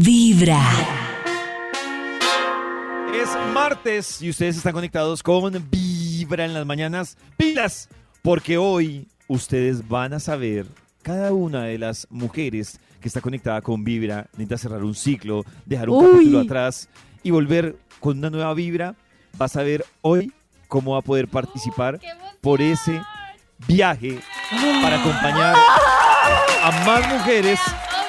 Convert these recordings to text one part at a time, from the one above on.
Vibra. Es martes y ustedes están conectados con Vibra en las mañanas. Pilas, porque hoy ustedes van a saber, cada una de las mujeres que está conectada con Vibra necesita cerrar un ciclo, dejar un Uy. capítulo atrás y volver con una nueva Vibra. Va a saber hoy cómo va a poder participar por ese viaje para acompañar a más mujeres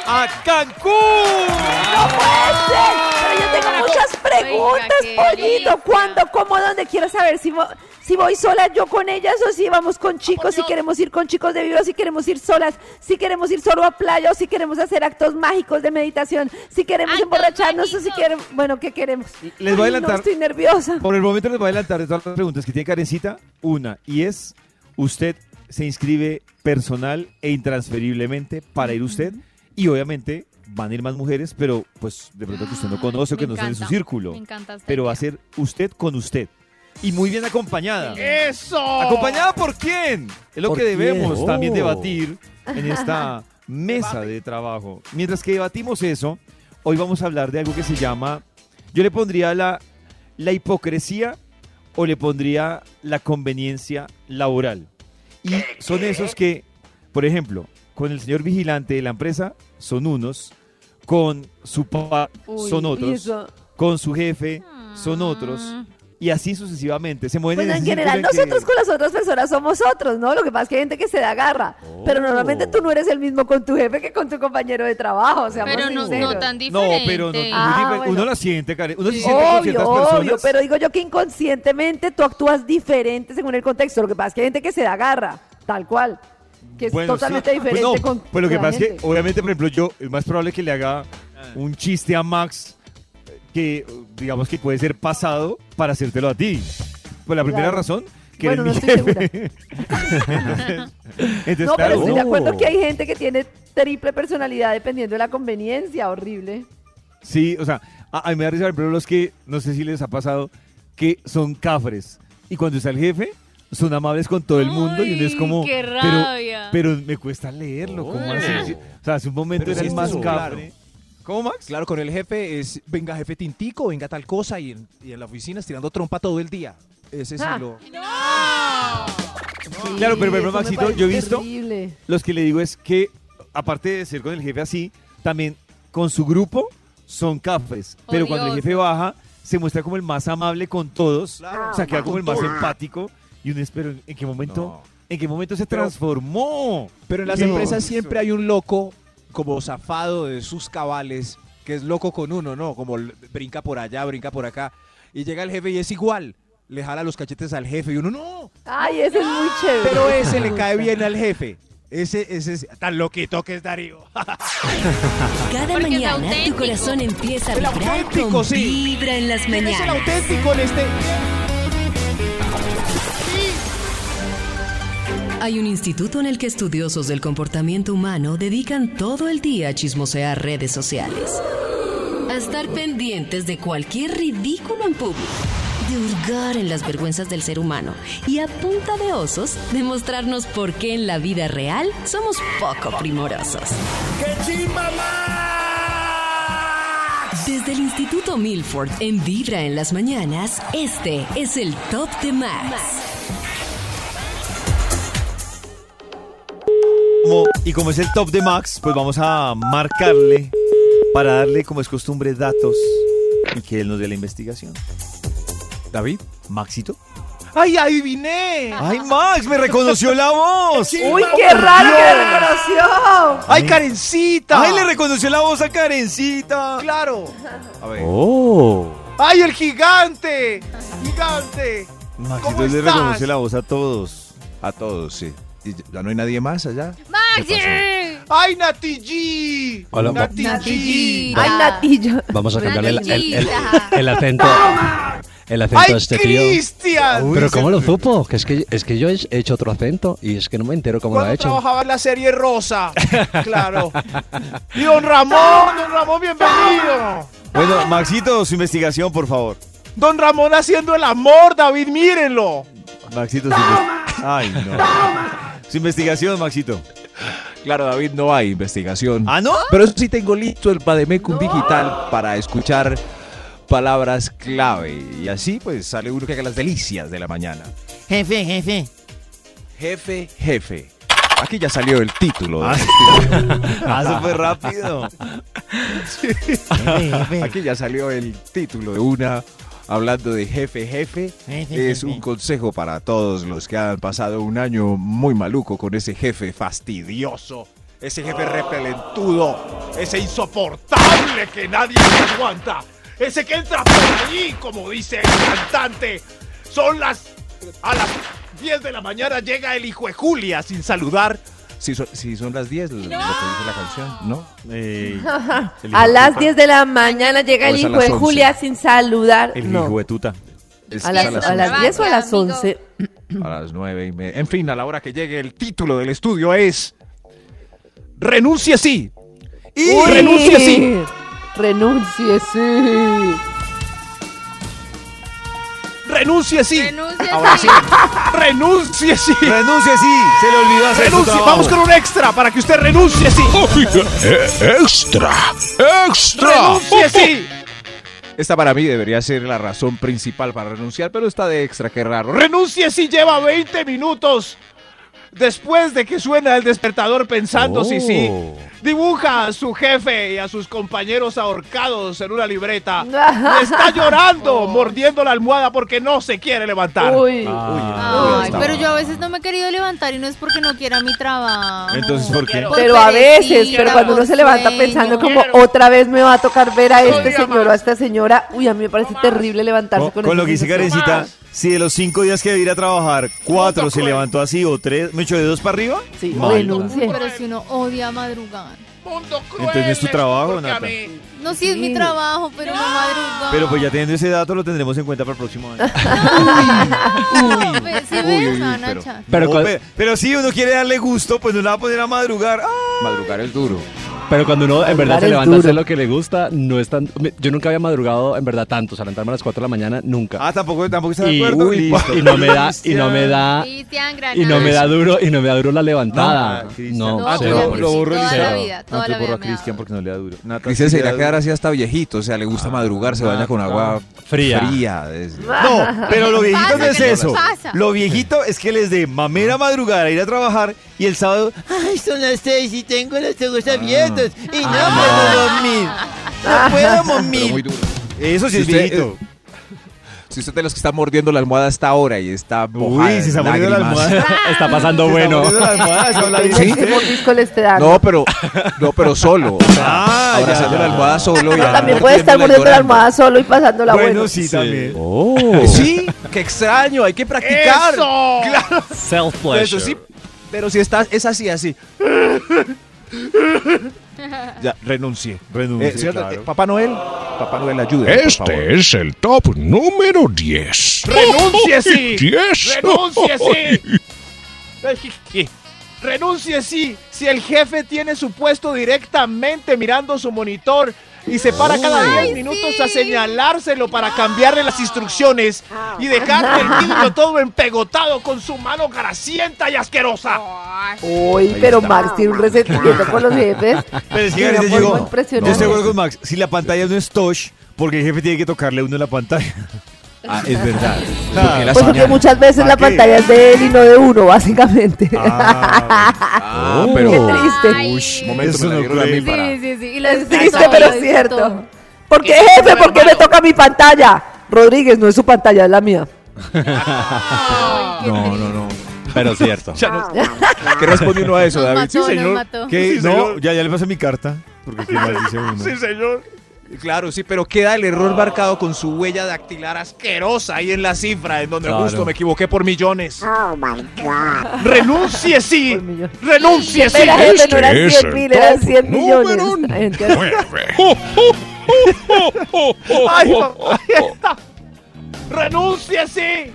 a Cancún. ¡No puede ser! Pero yo tengo muchas preguntas, qué pollito. ¿Cuándo? ¿Cómo? ¿Dónde? Quiero saber si, vo- si voy sola yo con ellas o si vamos con chicos, si queremos ir con chicos de vibra, si queremos ir solas, si queremos ir solo a playa o si queremos hacer actos mágicos de meditación, si queremos Actos emborracharnos o si mágicos. queremos... Bueno, ¿qué queremos? Les voy a Ay, no, estoy nerviosa. Por el momento les voy a adelantar de todas las preguntas que tiene Karencita, una, y es, usted se inscribe personal e intransferiblemente para ir usted, y obviamente van a ir más mujeres, pero pues de pronto que usted no conoce o que no son de su círculo, Me encanta pero va a ser usted con usted. Y muy bien acompañada. ¡Eso! ¿Acompañada por quién? Es lo ¿Por que debemos también Oh. debatir en esta mesa de trabajo. Mientras que debatimos eso, hoy vamos a hablar de algo que se llama, yo le pondría la, la hipocresía o le pondría la conveniencia laboral. Y son esos que, por ejemplo, con el señor vigilante de la empresa son unos, con su papá Uy, son otros, con su jefe son otros, Mm. y así sucesivamente. Se mueven Bueno, en en general, en que- nosotros con las otras personas somos otros, ¿no? Lo que pasa es que hay gente que se da garra. Pero normalmente tú no eres el mismo con tu jefe que con tu compañero de trabajo. O sea, Pero no, no tan No, diferente. pero no, Ah, bueno. uno la siente, Karen. Uno sí siente con ciertas Obvio, personas. obvio, pero digo yo que inconscientemente tú actúas diferente según el contexto. Lo que pasa es que hay gente que se da garra, tal cual, que es Bueno, totalmente sí. diferente Pues no, con pues lo que pasa es que, obviamente, por ejemplo, yo, es más probable que le haga un chiste a Max que, digamos, que puede ser pasado para hacértelo a ti. Pues la primera Claro. razón, que Bueno, eres no mi estoy jefe. Entonces, No, pero claro, estoy de acuerdo que hay gente que tiene triple personalidad dependiendo de la conveniencia, horrible. Sí, o sea, a, a mí me da risa, pero los que, no sé si les ha pasado, que son cafres. Y cuando está el jefe, son amables con todo el mundo y uno es como... qué pero- rabia. Pero, me cuesta leerlo, ¿cómo así? O sea, hace un momento Pero era el es más eso, cafre. ¿Cómo, Max? Claro, con el jefe es, venga jefe tintico, venga tal cosa, y en, y en la oficina estirando trompa todo el día. Ese sí Ah. lo... Sí, Claro, pero, pero, Maxito, yo he visto- terrible. Los que le digo es que, aparte de ser con el jefe así, también con su grupo son cafres. Pero cuando el jefe baja, se muestra como el más amable con todos. Claro. o sea, queda como el más empático. Y uno espera, ¿en qué momento? No. ¿En qué momento se Pero- transformó? Pero en las Qué empresas siempre hay un loco como zafado de sus cabales, que es loco con uno, ¿no? Como brinca por allá, brinca por acá. Y llega el jefe y es igual. Le jala los cachetes al jefe y uno, no. Ay, ese es muy chévere. Pero ese le cae bien al jefe. Ese, ese es tan loquito que es Darío. Cada Porque mañana tu auténtico. corazón empieza a El vibrar auténtico, con sí. Vibra en las ¿Quién es el mañanas. auténtico en este? Hay un instituto en el que estudiosos del comportamiento humano dedican todo el día a chismosear redes sociales. A estar pendientes de cualquier ridículo en público. De hurgar en las vergüenzas del ser humano. Y a punta de osos, demostrarnos por qué en la vida real somos poco primorosos. Desde el Instituto Milford en Vibra en las mañanas, este es el Top de Max. Como- y como es el top de Max, pues vamos a marcarle para darle, como es costumbre, datos y que él nos dé la investigación. David. Maxito. ¡Ay, adiviné! ¡Ay, Max! ¡Me reconoció la voz! Uy, qué raro que me reconoció. ¡Ay, Karencita! ¡Ay, le reconoció la voz a Karencita! ¡Claro! A ver. ¡Oh! ¡Ay, el gigante! ¡Gigante! Maxito ¿Cómo le reconoce la voz a todos. A todos, sí. ¿Y ya no hay nadie más allá? ¡Maxi! ¡Ay, Nati G! Hola, Nati Nati G! G. Ay, Natillo. Vamos a cambiarle el, el- el- acento. El acento ¡Ay, a este tío. Cristian! Pero ¿cómo lo supo? Que es que, es que yo he hecho otro acento y es que no me entero cómo lo ha hecho. trabajaba en la serie Rosa. claro. Y don Ramón, don Ramón, bienvenido. Bueno, Maxito, su investigación, por favor. Don Ramón haciendo el amor, David, mírenlo. Maxito, su inves- Ay, no. Su investigación, Maxito. Claro, David, no hay investigación. ¿Ah, no? Pero sí tengo listo el Pademecum digital para escuchar palabras clave. Y así pues sale uno que haga las delicias de la mañana. Jefe, jefe. Jefe, jefe. Aquí ya salió el título. de Ah, este Ah, eso fue rápido. Aquí ya salió el título de una hablando de jefe, jefe. Es un consejo para todos los que han pasado un año muy maluco con ese jefe fastidioso, ese jefe repelentudo, ese insoportable que nadie se aguanta, ese que entra por allí, como dice el cantante. Son las. A las 10 de la mañana llega el hijo de Julia sin saludar. Si son, si son las 10, lo que dice la canción, ¿no? Eh, el A hijo- las 10 de la mañana llega O el es a hijo de las 11. Julia sin saludar. El no. hijo de tuta. Es A las, a las a las 11. 10 o a las Amigo. 11. A las nueve y media. En fin, a la hora que llegue el título del estudio es. Renuncie sí. Y Uy, renuncie sí. Renuncie, sí. Renuncie sí. Renuncia Ahora sí. Renuncie sí. Renuncie, sí. Se le olvidó hacer Renuncie. Vamos con un extra para que usted renuncie sí. extra, extra. Renuncie sí. Esta para mí debería ser la razón principal para renunciar, pero está de extra, qué raro. Renuncie si lleva 20 minutos después de que suena el despertador pensando si sí. Dibuja a su jefe y a sus compañeros ahorcados en una libreta. Y está llorando, mordiendo la almohada porque no se quiere levantar. Uy. Ah. Ay, pero yo a veces no me he querido levantar y no es porque no quiera mi trabajo. Entonces, ¿por qué? Por Pero a veces, pero cuando uno se levanta sueño. pensando como otra vez me va a tocar ver a este señor o a esta señora, uy, a mí me parece terrible levantarse Con, con, lo que dice. Karencita, si de los cinco días que debe ir a trabajar, cuatro se levantó así o tres, ¿me echó de dos para arriba? Sí, renuncie. Pero si uno odia madrugar. Entonces no es tu trabajo, Nata. No, sí es mi trabajo, pero no madrugar. Pero pues ya teniendo ese dato lo tendremos en cuenta para el próximo año. No, ve- ¿sí Uy, ves, uy, uy, Ana pero- No, si uno quiere darle gusto, pues no la va a poner a madrugar. Ah, Madrugar es duro. Pero cuando uno en verdad se levanta a hacer lo que le gusta, no es tan... Yo nunca había madrugado en verdad tanto, o sea, levantarme a las 4 de la mañana, nunca. Ah, tampoco, tampoco está de y, acuerdo. uy, Listo. y no me da, y no me da, y no me da duro, y no me da duro la Ah, levantada. Cristian. No, No, Ah, obvio, lo, borro toda la vida, toda Antes la borro vida a Cristian porque no le da duro. Nata, Cristian se irá a da quedar así hasta viejito, o sea, le gusta madrugar, se baña con agua Fría. fría. No, pero lo viejito no es ¿Qué les eso. Lo viejito es que les dé mamera madrugar a ir a trabajar y el sábado, ay, son las seis y tengo los ojos abiertos y no puedo dormir. No puedo Pero dormir. muy duro. Eso sí Si es usted, viejito. Si usted es de los que está mordiendo la almohada hasta ahora y está mojada Uy, si se en mordiendo la lágrimas. almohada. Está pasando Se bueno. está la almohada, eso habla bien ¿Sí? usted. ¿Qué mordisco le esté dando? No, pero no, pero solo. O sea, Ah, ahora ya, ya. la almohada solo y Pero ah, también puede estar mordiendo la almohada solo y pasándola Bueno, bueno. sí, también. Oh, Sí, qué extraño, hay que practicar. Claro. self-pleasure. Eso sí, pero si estás, es así, así. Ya, renuncie. Renuncie, Eh, ¿cierto? claro. Eh, Papá Noel, Papá Noel, favor. Este es el top número 10. ¡Renuncie, sí! 10. ¡Renuncie, sí! ¡Renuncie, sí! Si el jefe tiene su puesto directamente mirando su monitor y se para cada 10 minutos a señalárselo para cambiarle las instrucciones y dejarle el niño todo empegotado con su mano grasienta y asquerosa. Uy, pero Max tiene un resentimiento con los jefes. Pero que llegó. forma Yo estoy con Max. Si la pantalla no es touch, porque el jefe tiene que tocarle uno la pantalla. Ah, es verdad. Porque Pues porque muchas veces ¿Pa' la qué? pantalla es de él y no de uno, básicamente. Ah, Ah, Oh. pero... Qué triste. Ush, Momento, Eso me la no dieron a mí creo. para... Sí, sí, sí. Y lo Es triste, pero disfruto. cierto. ¿Por qué, jefe? ¿Por qué me toca mi pantalla? Rodríguez, no es su pantalla, es la mía. Ay, No, no, no. Pero cierto. ¿Qué responde uno a eso, Nos David? mató, nos mató. ¿Qué? Sí, no, señor. ya, ya le pasé mi carta. Porque qué mal dice uno. señor. Claro, sí, pero queda el error marcado con su huella dactilar asquerosa ahí en la cifra, en donde Claro. justo me equivoqué por millones. ¡Renuncie, sí! Por millón. ¡Renuncie, sí! Espera, jefe, no eran es 100 el mil, eran top 100 millones. número La gente así. 9. ¡Ay, papá! ¡Renuncie, sí!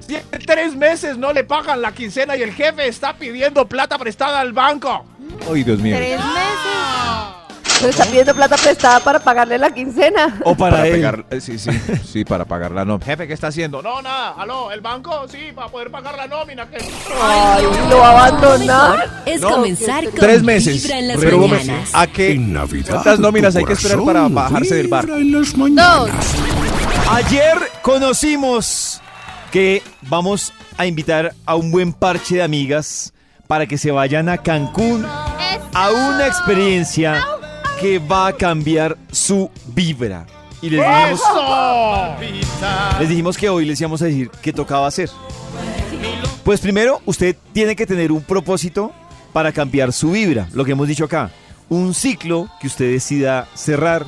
Si en tres meses no le pagan la quincena y el jefe está pidiendo plata prestada al banco. ¡Ay, Dios mío! Tres meses. Se está pidiendo plata prestada para pagarle la quincena. O para, él. pegar, eh, sí, sí, sí, para pagar la nómina. Jefe, ¿qué está haciendo? No, nada, aló, el banco, sí, para poder pagar la nómina. Que... Ay, lo va a abandonar. Es No, comenzar con Tres meses. Vibra en las Pero mañanas. ¿a qué? En Navidad. ¿Cuántas nóminas hay que esperar para bajarse del bar? en las mañanas. Ayer conocimos que vamos a invitar a un buen parche de amigas para que se vayan a Cancún a una experiencia que va a cambiar su vibra. Y les dijimos, les dijimos que hoy les íbamos a decir qué tocaba hacer. Pues primero, usted tiene que tener un propósito para cambiar su vibra, lo que hemos dicho acá. Un ciclo que usted decida cerrar,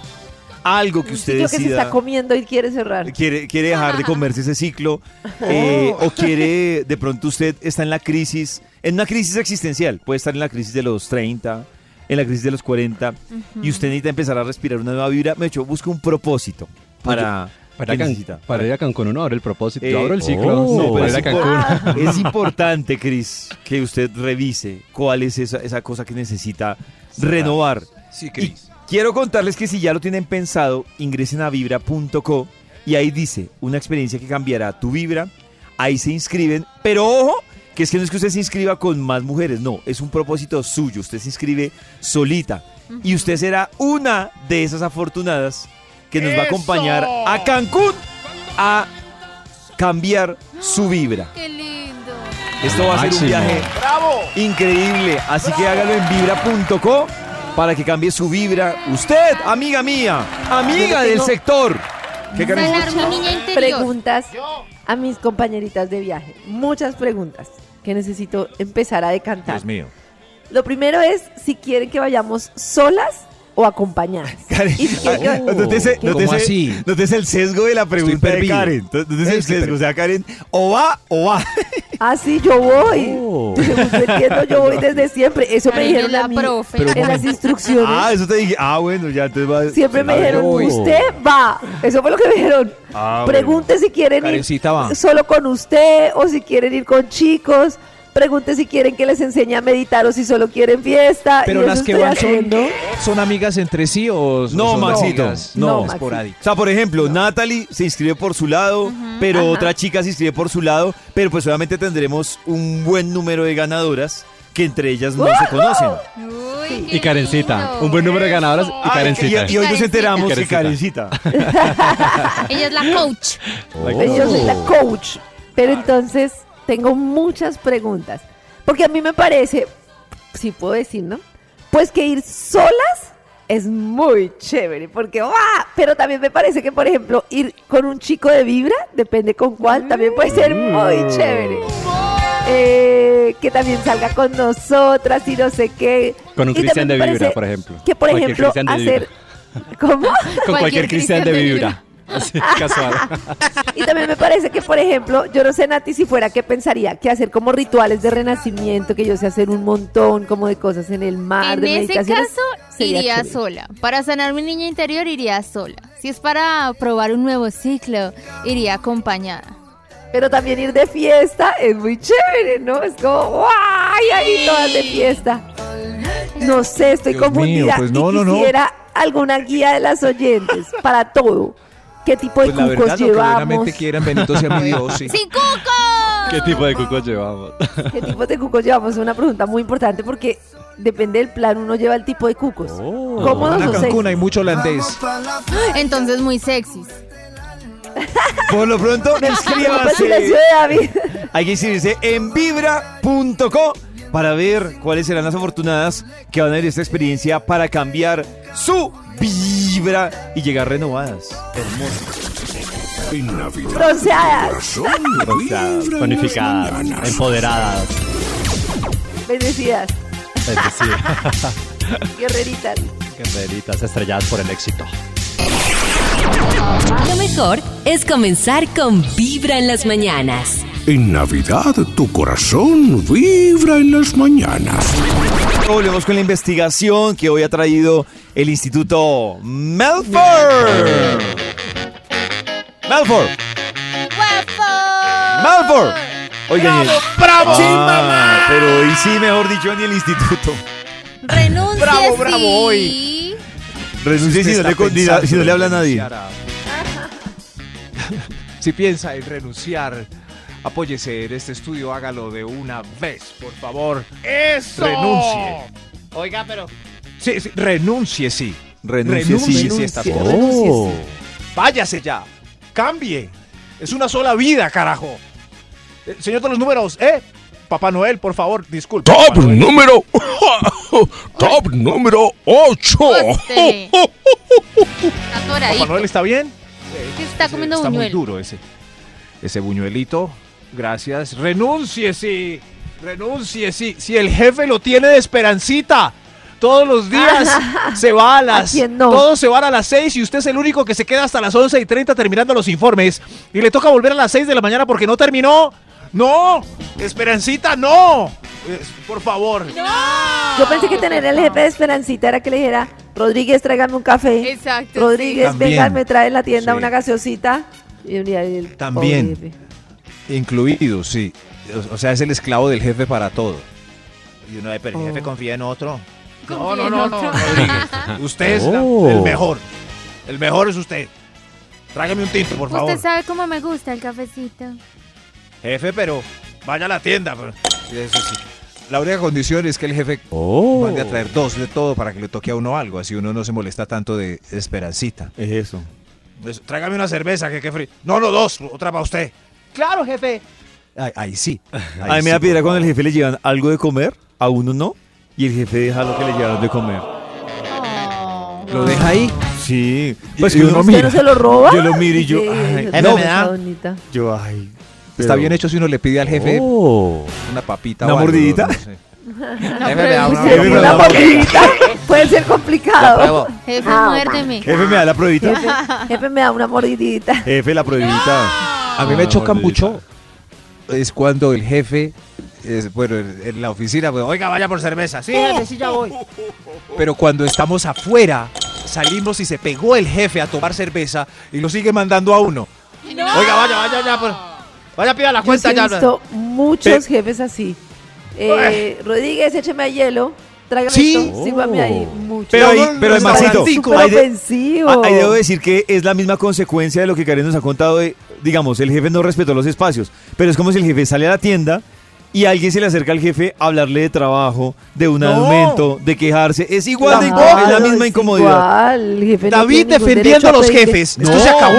algo que usted Yo que se decida está comiendo y quiere cerrar. quiere, quiere dejar de comerse ese ciclo eh, Oh. o quiere, de pronto usted está en la crisis, en una crisis existencial, puede estar en la crisis de los 30, en la crisis de los 40 y usted necesita empezar a respirar una nueva vibra, me hecho, busca un propósito para... Para, ¿qué Can- para ir a Cancún uno abre el propósito. Eh, Yo abro el ciclo. oh, no, para ir a es Cancún. Es importante, Cris, que usted revise cuál es esa, esa cosa que necesita renovar. Sí, Cris. quiero contarles que si ya lo tienen pensado, ingresen a vibra.co y ahí dice una experiencia que cambiará tu vibra. Ahí se inscriben, pero ojo, que es que no es que usted se inscriba con más mujeres, no, es un propósito suyo. Usted se inscribe solita y usted será una de esas afortunadas que nos va a acompañar a Cancún a cambiar su vibra. Qué lindo. Esto va a ser un viaje ¡Bravo! increíble. Así que hágalo en vibra.co para que cambie su vibra. Usted, amiga mía, amiga del sector. ¿Qué. Preguntas Yo. A mis compañeritas de viaje. Muchas preguntas que necesito empezar a decantar. Dios mío. Lo primero es si quieren que vayamos solas o acompañadas. Karen, Y si quieren que- ah, nótese- ¿Cómo nótese- así? nótese el sesgo de la pregunta de. Karen. Nótese el sesgo. O sea, Karen, o va o va. Ah, sí, yo voy. Oh. Según yo entiendo, yo voy desde siempre. Eso me dijeron la a mí profe. en las instrucciones. Ah, eso te dije. Ah, bueno, ya entonces va. Siempre me dijeron, voy. usted va. Eso fue lo que me dijeron. Ah, Pregunte si quieren Karencita va. ir solo con usted o si quieren ir con chicos. Pregunte si quieren que les enseñe a meditar o si solo quieren fiesta. Pero y las que van son, haciendo. son amigas entre sí o son No, son Maxito, amigas no. No, esporádicas? O sea, por ejemplo, Natalie se inscribe por su lado, pero Ajá. otra chica se inscribe por su lado, pero pues obviamente tendremos un buen número de ganadoras que entre ellas no se conocen. Uy, Y Karencita. lindo. Un buen número de ganadoras y Karencita. y, y hoy nos enteramos que Karencita. Carencita. Ella es la coach. Pues Yo soy la coach. Pero entonces tengo muchas preguntas. Porque a mí me parece, si puedo decir, ¿no? Pues que ir solas es muy chévere. Porque, ¡ah! Pero también me parece que, por ejemplo, ir con un chico de vibra, depende con cuál, también puede ser muy chévere. Eh, que también salga con nosotras y no sé qué. Con un Cristian de vibra, por ejemplo. Que, por ejemplo, hacer... ¿Cómo? Con cualquier Cristian de vibra. Así, casual. Y también me parece que, por ejemplo, yo no sé, Nati, si fuera, ¿qué pensaría? Que hacer como rituales de renacimiento, que yo sé hacer un montón como de cosas en el mar, En de ese meditaciones. caso, iría chévere. sola. Para sanar mi niña interior, iría sola. Si es para probar un nuevo ciclo, iría acompañada. Pero también ir de fiesta es muy chévere, ¿no? Es como, ¡guay! Ahí todas de fiesta. No sé, estoy Dios mío, confundida. pues y no, no, no. quisiera alguna guía de las oyentes para todo. ¿Qué tipo de Pues la cucos verdad, lo que llevamos? buenamente quieran, bendito sea mi Dios. sí. ¡Sin cuco! ¿Qué tipo de cuco llevamos? ¿Qué tipo de cucos llevamos? Es una pregunta muy importante porque depende del plan, uno lleva el tipo de cucos. Van ¿Cómodos a o Cancún, hay mucho holandés. Entonces, muy sexys. Por lo pronto, silencio inscríbase. de David. Hay que inscribirse en vibra.co para ver cuáles serán las afortunadas que van a ver esta experiencia para cambiar su vibra y llegar renovadas. En Navidad. Bronceadas. en mañanas. empoderadas. Bendecidas, Bendecidas. guerreritas. Guerreritas estrelladas por el éxito. Lo mejor es comenzar con Vibra en las mañanas. En Navidad tu corazón vibra en las mañanas. Volvemos con la investigación que hoy ha traído el Instituto Melford. Melford. Melford. Oigan, ¡Bravo! Ah, pero hoy sí, mejor dicho, ni el instituto. Renuncia Bravo, bravo, sí. hoy. Renuncie si no, le, ni la- si no le habla a nadie. si piensa en renunciar, apóyese en este estudio, hágalo de una vez, por favor. ¡Eso! Renuncie. Oiga, pero Sí, sí, renuncie, sí. Renuncie, sí. sí, Renuncie, renuncie, Oh. sí. Váyase ya. Cambie. Es una sola vida, carajo. Eh, señor de los números, ¿eh? Papá Noel, por favor, disculpe. Top número. Top número 8. Póstele. Está Papá. Noel, ¿está bien? Está Ese- comiendo está muy duro ese. Ese buñuelito. Gracias. Renuncie, sí. Renuncie, sí. Si el jefe lo tiene de esperancita. Todos los días se va a las. ¿A quién no? Todos se van a las 6 y usted es el único que se queda hasta las 11 y 30 terminando los informes. Y le toca volver a las 6 de la mañana porque no terminó. ¡No! ¡Esperancita, no! Por favor. Yo pensé que tener el jefe de Esperancita era que le dijera, Rodríguez, tráigame un café. Exacto. Rodríguez, También. venga, me trae en la tienda Sí. una gaseosita. Y un día el También. pobre jefe. Incluido, sí. O, o sea, es el esclavo del jefe para todo. Y uno de pero el Oh. jefe confía en otro. Confía No, no, no, no. Rodríguez. Usted es la- Oh. el mejor. El mejor es usted. Tráigame un tinto, por favor. Usted sabe cómo me gusta el cafecito. Jefe, pero vaya a la tienda. pero- Eso sí. La única condición es que el jefe Oh. mande a traer dos de todo para que le toque a uno algo, así uno no se molesta tanto de esperancita. Es eso. Pues, Tráigame una cerveza, que qué frío. No, no, dos, otra para usted. Claro, jefe. Ahí, ahí sí. ahí A mí me sí, da piedra cuando el jefe le llevan algo de comer, a uno no, y el jefe deja lo que le llevaron de comer. Oh. Lo deja ahí. Sí. Pues Y que uno ¿Usted mira. no se lo roba? Yo lo miro y yo, Sí, ay, no. una bonita. Yo, ay. Está bien hecho si uno le pide al jefe Oh. una papita ¿Una o algo, mordidita? no sé. Jefe, me da una- Jefe, mordidita puede ser complicado. Jefe, Ah, muérdeme. Jefe, ¿me da la pruebita? Jefe, jefe, me da una mordidita. Jefe, la pruebita. A mí me Ah, choca mordidita. mucho es cuando el jefe, es, bueno, en, la oficina, pues, oiga, vaya por cerveza. Sí, jefe, sí, ya voy. pero cuando estamos afuera, salimos y se pegó el jefe a tomar cerveza y lo sigue mandando a uno. Oiga, vaya, vaya, ya. Pues, vaya, pida la Yo sí cuenta he ya. visto muchos jefes así. Eh, Rodríguez, écheme a hielo. Tráigame Sí. esto. Sírvame ahí. Mucho. Pero ahí, No, no, pero no, Súper ahí, de- ofensivo. ah, ahí debo decir que es la misma consecuencia de lo que Karen nos ha contado de, digamos, el jefe no respetó los espacios, pero es como si el jefe sale a la tienda y alguien se le acerca al jefe a hablarle de trabajo, de un No. aumento, de quejarse, es igual de incómodo, es la misma es incomodidad. igual, el jefe no David defendiendo a los jefes. No. Esto se acabó.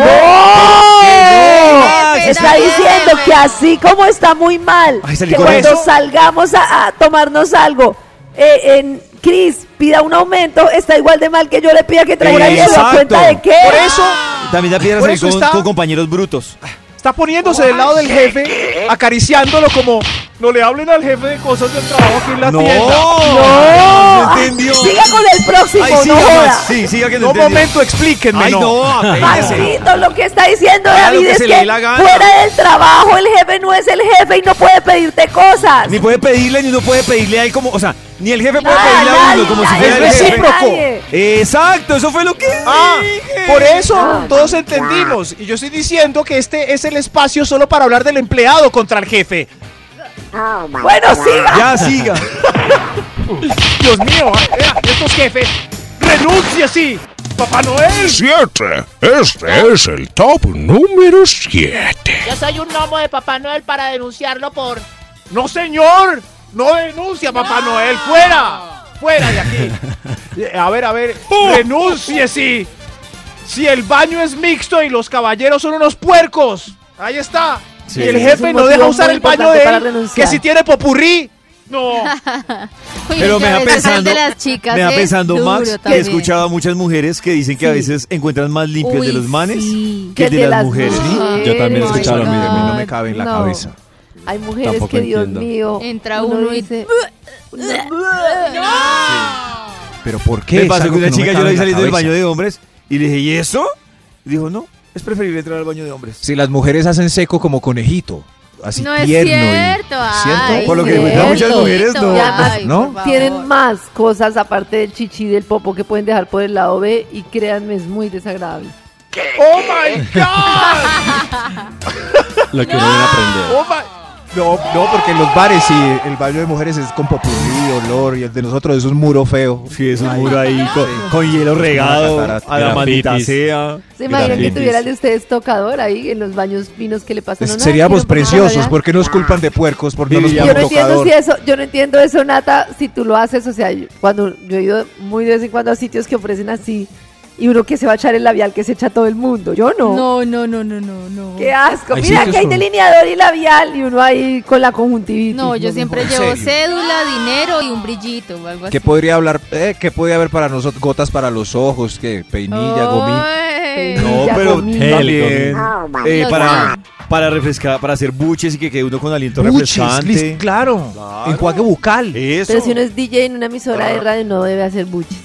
Está diciendo que así como está muy mal, Ay, que cuando eso. salgamos a, a tomarnos algo, eh, en Chris pida un aumento, está igual de mal que yo le pida que traiga hielo. ¿A Exacto. cuenta de qué? Por eso También da piedra con, con compañeros brutos. Está poniéndose del lado del jefe, acariciándolo como no le hablen al jefe de cosas del trabajo aquí en la no, tienda. No. no entendió. Siga con el próximo, Ay, no joda. Sí, siga que no entendió. momento, explíquenme. Ay, no. Maxito, lo que está diciendo David que es que fuera del trabajo el jefe no es el jefe y no puede pedirte cosas. Ni puede pedirle, ni uno puede pedirle a él como, o sea, ni el jefe puede Nada, pedirle a nadie, uno como si fuera el es jefe. recíproco. Exacto, eso fue lo que Ah, dije. por eso Ah, todos entendimos. Y yo estoy diciendo que este es el espacio solo para hablar del empleado contra el jefe. Bueno, siga. Ya siga. Dios mío, vea, estos jefes. ¡Renuncie, sí! ¡Papá Noel! 7. Este es el top número 7. Yo soy un gnomo de Papá Noel para denunciarlo por. ¡No, señor! ¡No denuncia, Papá Noel! ¡Fuera! ¡Fuera de aquí! Eh, A ver, a ver. ¡Renuncie, sí! Si el baño es mixto y los caballeros son unos puercos. Ahí está. Sí. Y el jefe no deja usar el baño de él. Que si tiene popurrí. No. Uy, Pero me da pensando, de las chicas, me da ¿eh? pensando Max, que he escuchado a muchas mujeres que dicen que a veces encuentran más limpios Uy, de los manes sí. que el de, las, mujeres. mujeres. Yo también he Ay, escuchado no, mismo. A mí no me cabe en la no. cabeza. Hay mujeres Tampoco que, Dios entiendo. mío. Entra uno y- dice, ¿Pero por qué? Me pasó que una no chica yo la vi saliendo del baño de hombres y le dije, ¿y eso? Y dijo, no, es preferible entrar al baño de hombres. Si las mujeres hacen seco como conejito. Así No es tierno. y- cierto. ay, Por lo que cierto. muchas mujeres, no. Ay, ¿no? Tienen más cosas aparte del chichi y del popo que pueden dejar por el lado B y créanme, es muy desagradable. ¡Oh, my God! Lo que viene a aprender. ¡Oh, my... No, no, porque en los bares sí, el baño de mujeres es con popurrí, olor, y el de nosotros es un muro feo. Sí, es un muro ahí con, con hielo regado, a la maldita grafitis. sea. ¿Se imaginan que tuviera el de ustedes tocador ahí en los baños finos que le pasan? Es- uno? seríamos preciosos. ¿por qué nos culpan de puercos? Por no nos Yo no entiendo si eso, yo no entiendo eso, Nata, si tú lo haces, o sea, yo- cuando yo he ido muy de vez en cuando a sitios que ofrecen así y uno que se va a echar el labial que se echa todo el mundo, yo no. No, no, no, no, no, no. Qué asco. Mira que hay delineador y labial y uno ahí con la conjuntivitis. No, yo siempre ¿En llevo cédula, dinero y un brillito o algo así. ¿Qué podría hablar? Eh, ¿Qué podría haber para nosotros? Gotas para los ojos, que peinilla, gomín. Ay. No, pero también eh, para, para refrescar, para hacer buches y que quede uno con aliento Buches, refrescante. claro. Claro. Enjuague bucal. Eso. Pero si uno es DJ en una emisora de radio no debe hacer buches.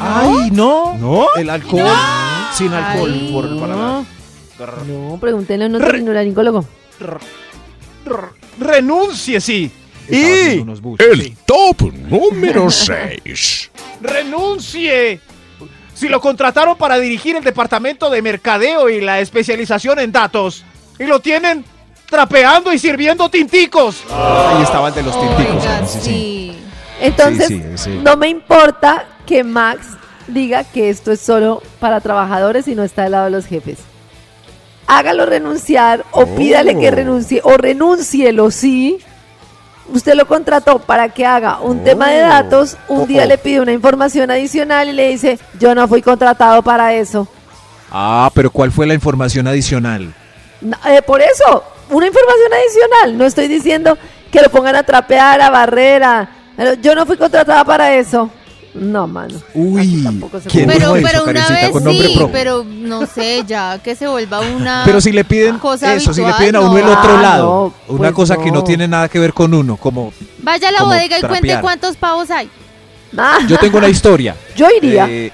Ay, no. ¿No? El alcohol. Sin alcohol. Ay, por el paladar. No, pregúntenle a un otorrinolaringólogo. Renuncie, sí. Y-. El top número 6. Renuncie. Si lo contrataron para dirigir el departamento de mercadeo y la especialización en datos y lo tienen trapeando y sirviendo tinticos. Ahí estaba el de los tinticos. Oiga, sí, sí. sí. Entonces, Sí, sí, sí. no me importa que Max diga que esto es solo para trabajadores y no está al lado de los jefes. Hágalo renunciar o pídale que renuncie o renúncielo, sí. Usted lo contrató para que haga un tema de datos, un día le pide una información adicional y le dice, yo no fui contratado para eso. Ah, pero ¿cuál fue la información adicional? No, eh, por eso, una información adicional. No estoy diciendo que lo pongan a trapear, a barrera. Yo no fui contratada para eso. No, mano. Uy, tampoco se ¿quién puede. Pero, dijo eso, pero una vez con nombre sí, propio? pero no sé, ya que se vuelva una Pero si le piden cosa eso, si le piden a uno el otro Ah, lado, no, una pues cosa que no tiene nada que ver con uno, como Vaya a la como bodega y cuente cuántos pavos hay. Ah, yo tengo una historia. yo iría. Eh,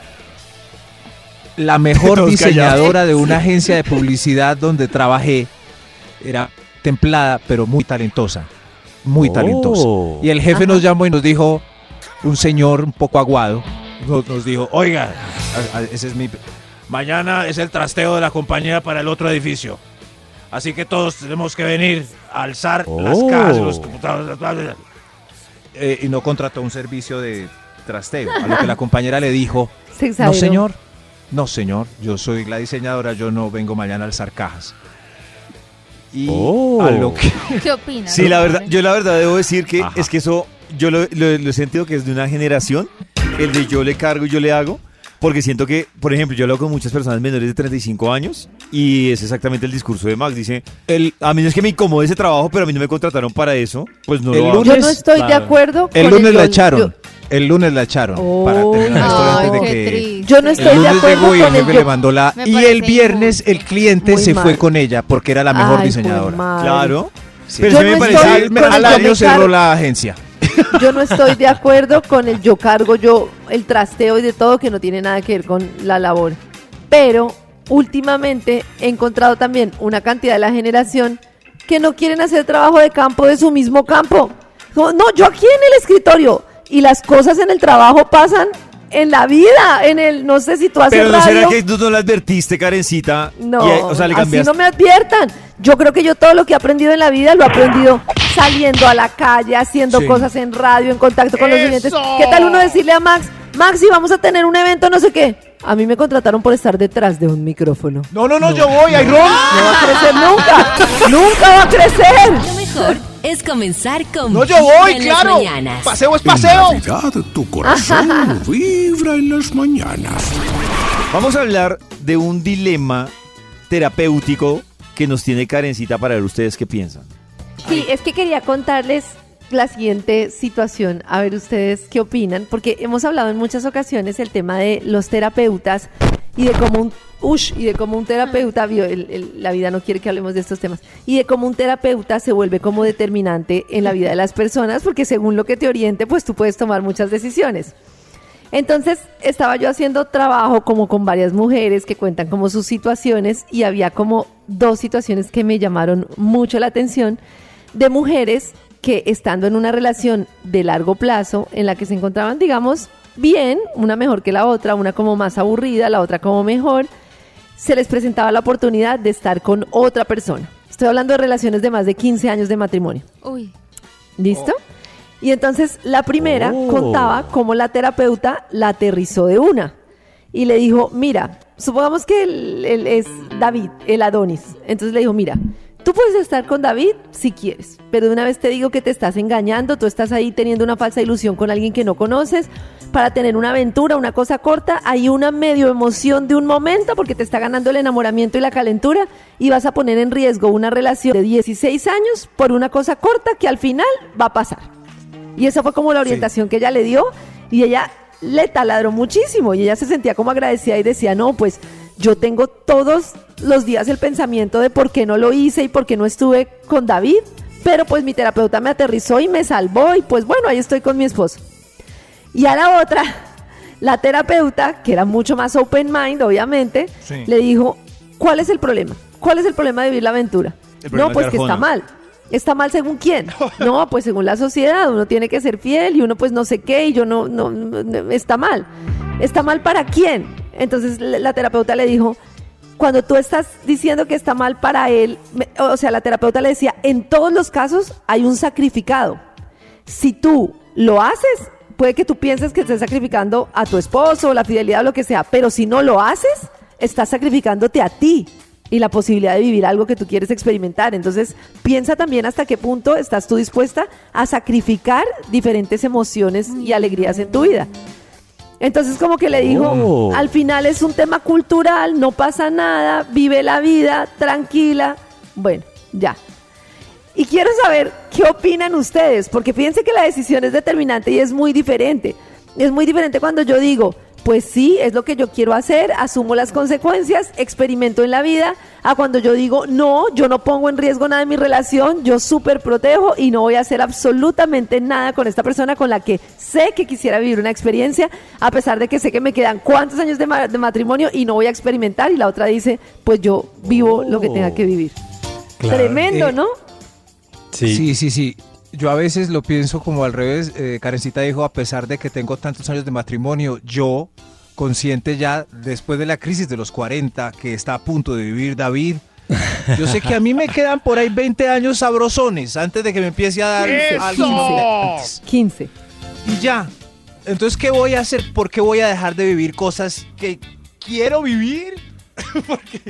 la mejor diseñadora de una agencia de publicidad donde trabajé era templada, pero muy talentosa. Muy Oh. talentosa. Y el jefe nos llamó y nos dijo, un señor un poco aguado, nos, nos dijo, oiga, a- a- ese es mi... Mañana es el trasteo de la compañía para el otro edificio. Así que todos tenemos que venir a alzar las Oh. cajas, los computadores. eh, y no contrató un servicio de trasteo. A lo que la compañera le dijo, Se no señor, no señor, yo soy la diseñadora, yo no vengo mañana a alzar cajas. Y Oh. a lo que... ¿Qué opinas? Sí, la verdad, yo la verdad debo decir que Ajá. es que eso, yo lo, lo- lo he sentido que es de una generación, el de yo le cargo y yo le hago, porque siento que, por ejemplo, yo hablo con muchas personas menores de 35 años y es exactamente el discurso de Max, dice, El, a mí no es que me incomode ese trabajo, pero a mí no me contrataron para eso, pues no El lo hago. Yo lunes- no estoy de claro. acuerdo el con lunes la yo- echaron. Yo, el lunes la echaron. Oh. para tener una historia Ay, antes de que... triste. yo no El estoy de lunes acuerdo llegó y el con el jefe yo- le mandó la... Y el viernes el cliente Muy se mal. fue con ella porque era la mejor Ay, diseñadora. Claro. Sí. Pero Yo sí me no parece... Al, el año yo cerró la agencia. Yo no estoy de acuerdo con el yo cargo, yo el trasteo y de todo que no tiene nada que ver con la labor. Pero últimamente he encontrado también una cantidad de la generación que no quieren hacer trabajo de campo de su mismo campo. No, yo aquí en el escritorio y las cosas en el trabajo pasan en la vida, en el, no sé si tú haces Pero no será radio. que tú no la advertiste, Karencita. No, Y, o sea, le así no me adviertan. Yo creo que yo todo lo que he aprendido en la vida lo he aprendido saliendo a la calle, haciendo Sí. cosas en radio, en contacto con los ¡Eso! oyentes. ¿Qué tal uno decirle a Max, Max, si vamos a tener un evento, no sé qué? A mí me contrataron por estar detrás de un micrófono. No, no, no, yo voy, Iron. No va a crecer nunca. nunca va a crecer. Lo mejor es comenzar con No, yo voy, en claro. mañanas. Paseo es En paseo. Navidad tu corazón vibra en las mañanas. Vamos a hablar de un dilema terapéutico que nos tiene Karencita para ver ustedes qué piensan. Sí, es que quería contarles la siguiente situación, a ver ustedes qué opinan, porque hemos hablado en muchas ocasiones el tema de los terapeutas y de cómo un ush, y de cómo un terapeuta, vio, el- el- la vida no quiere que hablemos de estos temas, y de cómo un terapeuta se vuelve como determinante en la vida de las personas, porque según lo que te oriente, pues tú puedes tomar muchas decisiones. Entonces estaba yo haciendo trabajo como con varias mujeres que cuentan como sus situaciones y había como dos situaciones que me llamaron mucho la atención de mujeres que estando en una relación de largo plazo en la que se encontraban, digamos, bien, una mejor que la otra, una como más aburrida, la otra como mejor, se les presentaba la oportunidad de estar con otra persona. Estoy hablando de relaciones de más de 15 años de matrimonio. Uy. ¿Listo? Y entonces la primera Oh. contaba cómo la terapeuta la aterrizó de una y le dijo, mira, supongamos que él, él es David, el Adonis. Entonces le dijo, mira, tú puedes estar con David si quieres, pero de una vez te digo que te estás engañando, tú estás ahí teniendo una falsa ilusión con alguien que no conoces. Para tener una aventura, una cosa corta, hay una medio emoción de un momento porque te está ganando el enamoramiento y la calentura y vas a poner en riesgo una relación de 16 años por una cosa corta que al final va a pasar. Y esa fue como la orientación que ella le dio y ella le taladró muchísimo y ella se sentía como agradecida y decía, no, pues yo tengo todos los días el pensamiento de por qué no lo hice y por qué no estuve con David, pero pues mi terapeuta me aterrizó y me salvó y pues bueno, ahí estoy con mi esposo. Y a la otra, la terapeuta, que era mucho más open mind, obviamente, Sí. le dijo, ¿cuál es el problema? ¿Cuál es el problema de vivir la aventura? No, pues es que está mal. ¿Está mal según quién? No, pues según la sociedad, uno tiene que ser fiel y uno pues no sé qué y yo no, no, no- está mal. ¿Está mal para quién? Entonces la terapeuta le dijo, cuando tú estás diciendo que está mal para él, o sea, la terapeuta le decía, en todos los casos hay un sacrificado. Si tú lo haces, puede que tú pienses que estés sacrificando a tu esposo, la fidelidad o lo que sea, pero si no lo haces, estás sacrificándote a ti y la posibilidad de vivir algo que tú quieres experimentar. Entonces, piensa también hasta qué punto estás tú dispuesta a sacrificar diferentes emociones y alegrías en tu vida. Entonces como que le dijo, Oh. al final es un tema cultural, no pasa nada, vive la vida, tranquila. Bueno, ya. Y quiero saber qué opinan ustedes, porque fíjense que la decisión es determinante y es muy diferente. Es muy diferente cuando yo digo, pues sí, es lo que yo quiero hacer, asumo las consecuencias, experimento en la vida, a cuando yo digo, no, yo no pongo en riesgo nada de mi relación, yo súper protejo y no voy a hacer absolutamente nada con esta persona con la que sé que quisiera vivir una experiencia, a pesar de que sé que me quedan cuántos años de, ma- de matrimonio y no voy a experimentar, y la otra dice, pues yo vivo lo que tenga que vivir. Claro. Tremendo, Eh, ¿no? Sí. Sí, sí, sí. Yo a veces lo pienso como al revés. Eh, Karencita dijo, a pesar de que tengo tantos años de matrimonio, yo, consciente ya después de la crisis de los 40 que está a punto de vivir David, yo sé que a mí me quedan por ahí 20 años sabrosones antes de que me empiece a dar algo. ¡Eso! 15. Y ya. Entonces, ¿qué voy a hacer? ¿Por qué voy a dejar de vivir cosas que quiero vivir? porque,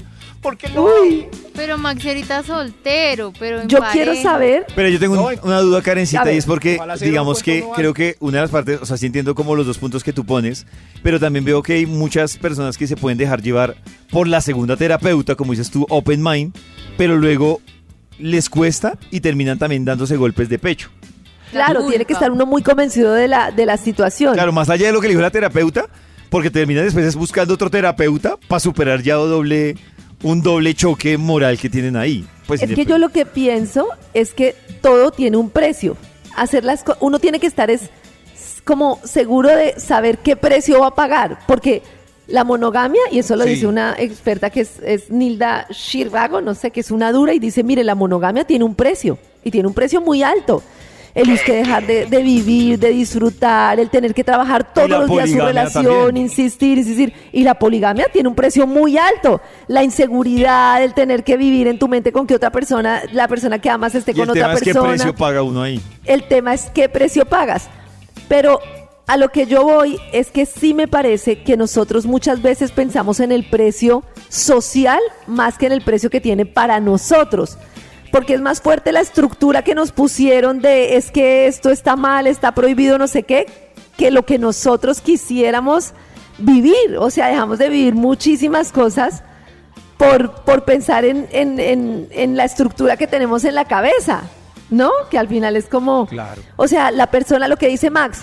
porque no. Uy, Pero Maxi ahorita soltero, pero en yo quiero pareja. saber, Pero yo tengo un- una duda, Karencita, ver, y es porque, ojalá se digamos dieron que cuenta, creo que una de las partes, o sea, sí entiendo como los dos puntos que tú pones, pero también veo que hay muchas personas que se pueden dejar llevar por la segunda terapeuta, como dices tú, open mind, pero luego les cuesta y terminan también dándose golpes de pecho. claro, tiene que estar uno muy convencido de la, de la situación. Claro, más allá de lo que le dijo la terapeuta, porque terminan después es buscando otro terapeuta para superar ya doble, un doble choque moral que tienen ahí. Pues es que yo lo que pienso es que todo tiene un precio. Hacer las uno tiene que estar es como seguro de saber qué precio va a pagar, porque la monogamia, y eso lo Sí. dice una experta que es, es Nilda Shirvago, no sé, que es una dura, y dice, mire, la monogamia tiene un precio, y tiene un precio muy alto. El usted dejar de, de vivir, de disfrutar, el tener que trabajar todos los días su relación, también. insistir, insistir. Y la poligamia tiene un precio muy alto. La inseguridad, el tener que vivir en tu mente con que otra persona, la persona que amas esté y con el otra tema es qué persona. precio paga uno ahí. El tema es qué precio pagas. Pero a lo que yo voy es que sí me parece que nosotros muchas veces pensamos en el precio social más que en el precio que tiene para nosotros. Porque es más fuerte la estructura que nos pusieron de es que esto está mal, está prohibido, no sé qué, que lo que nosotros quisiéramos vivir. O sea, dejamos de vivir muchísimas cosas por, por pensar en, en- en- en la estructura que tenemos en la cabeza, ¿no? Que al final es como... Claro. O sea, la persona, lo que dice Max,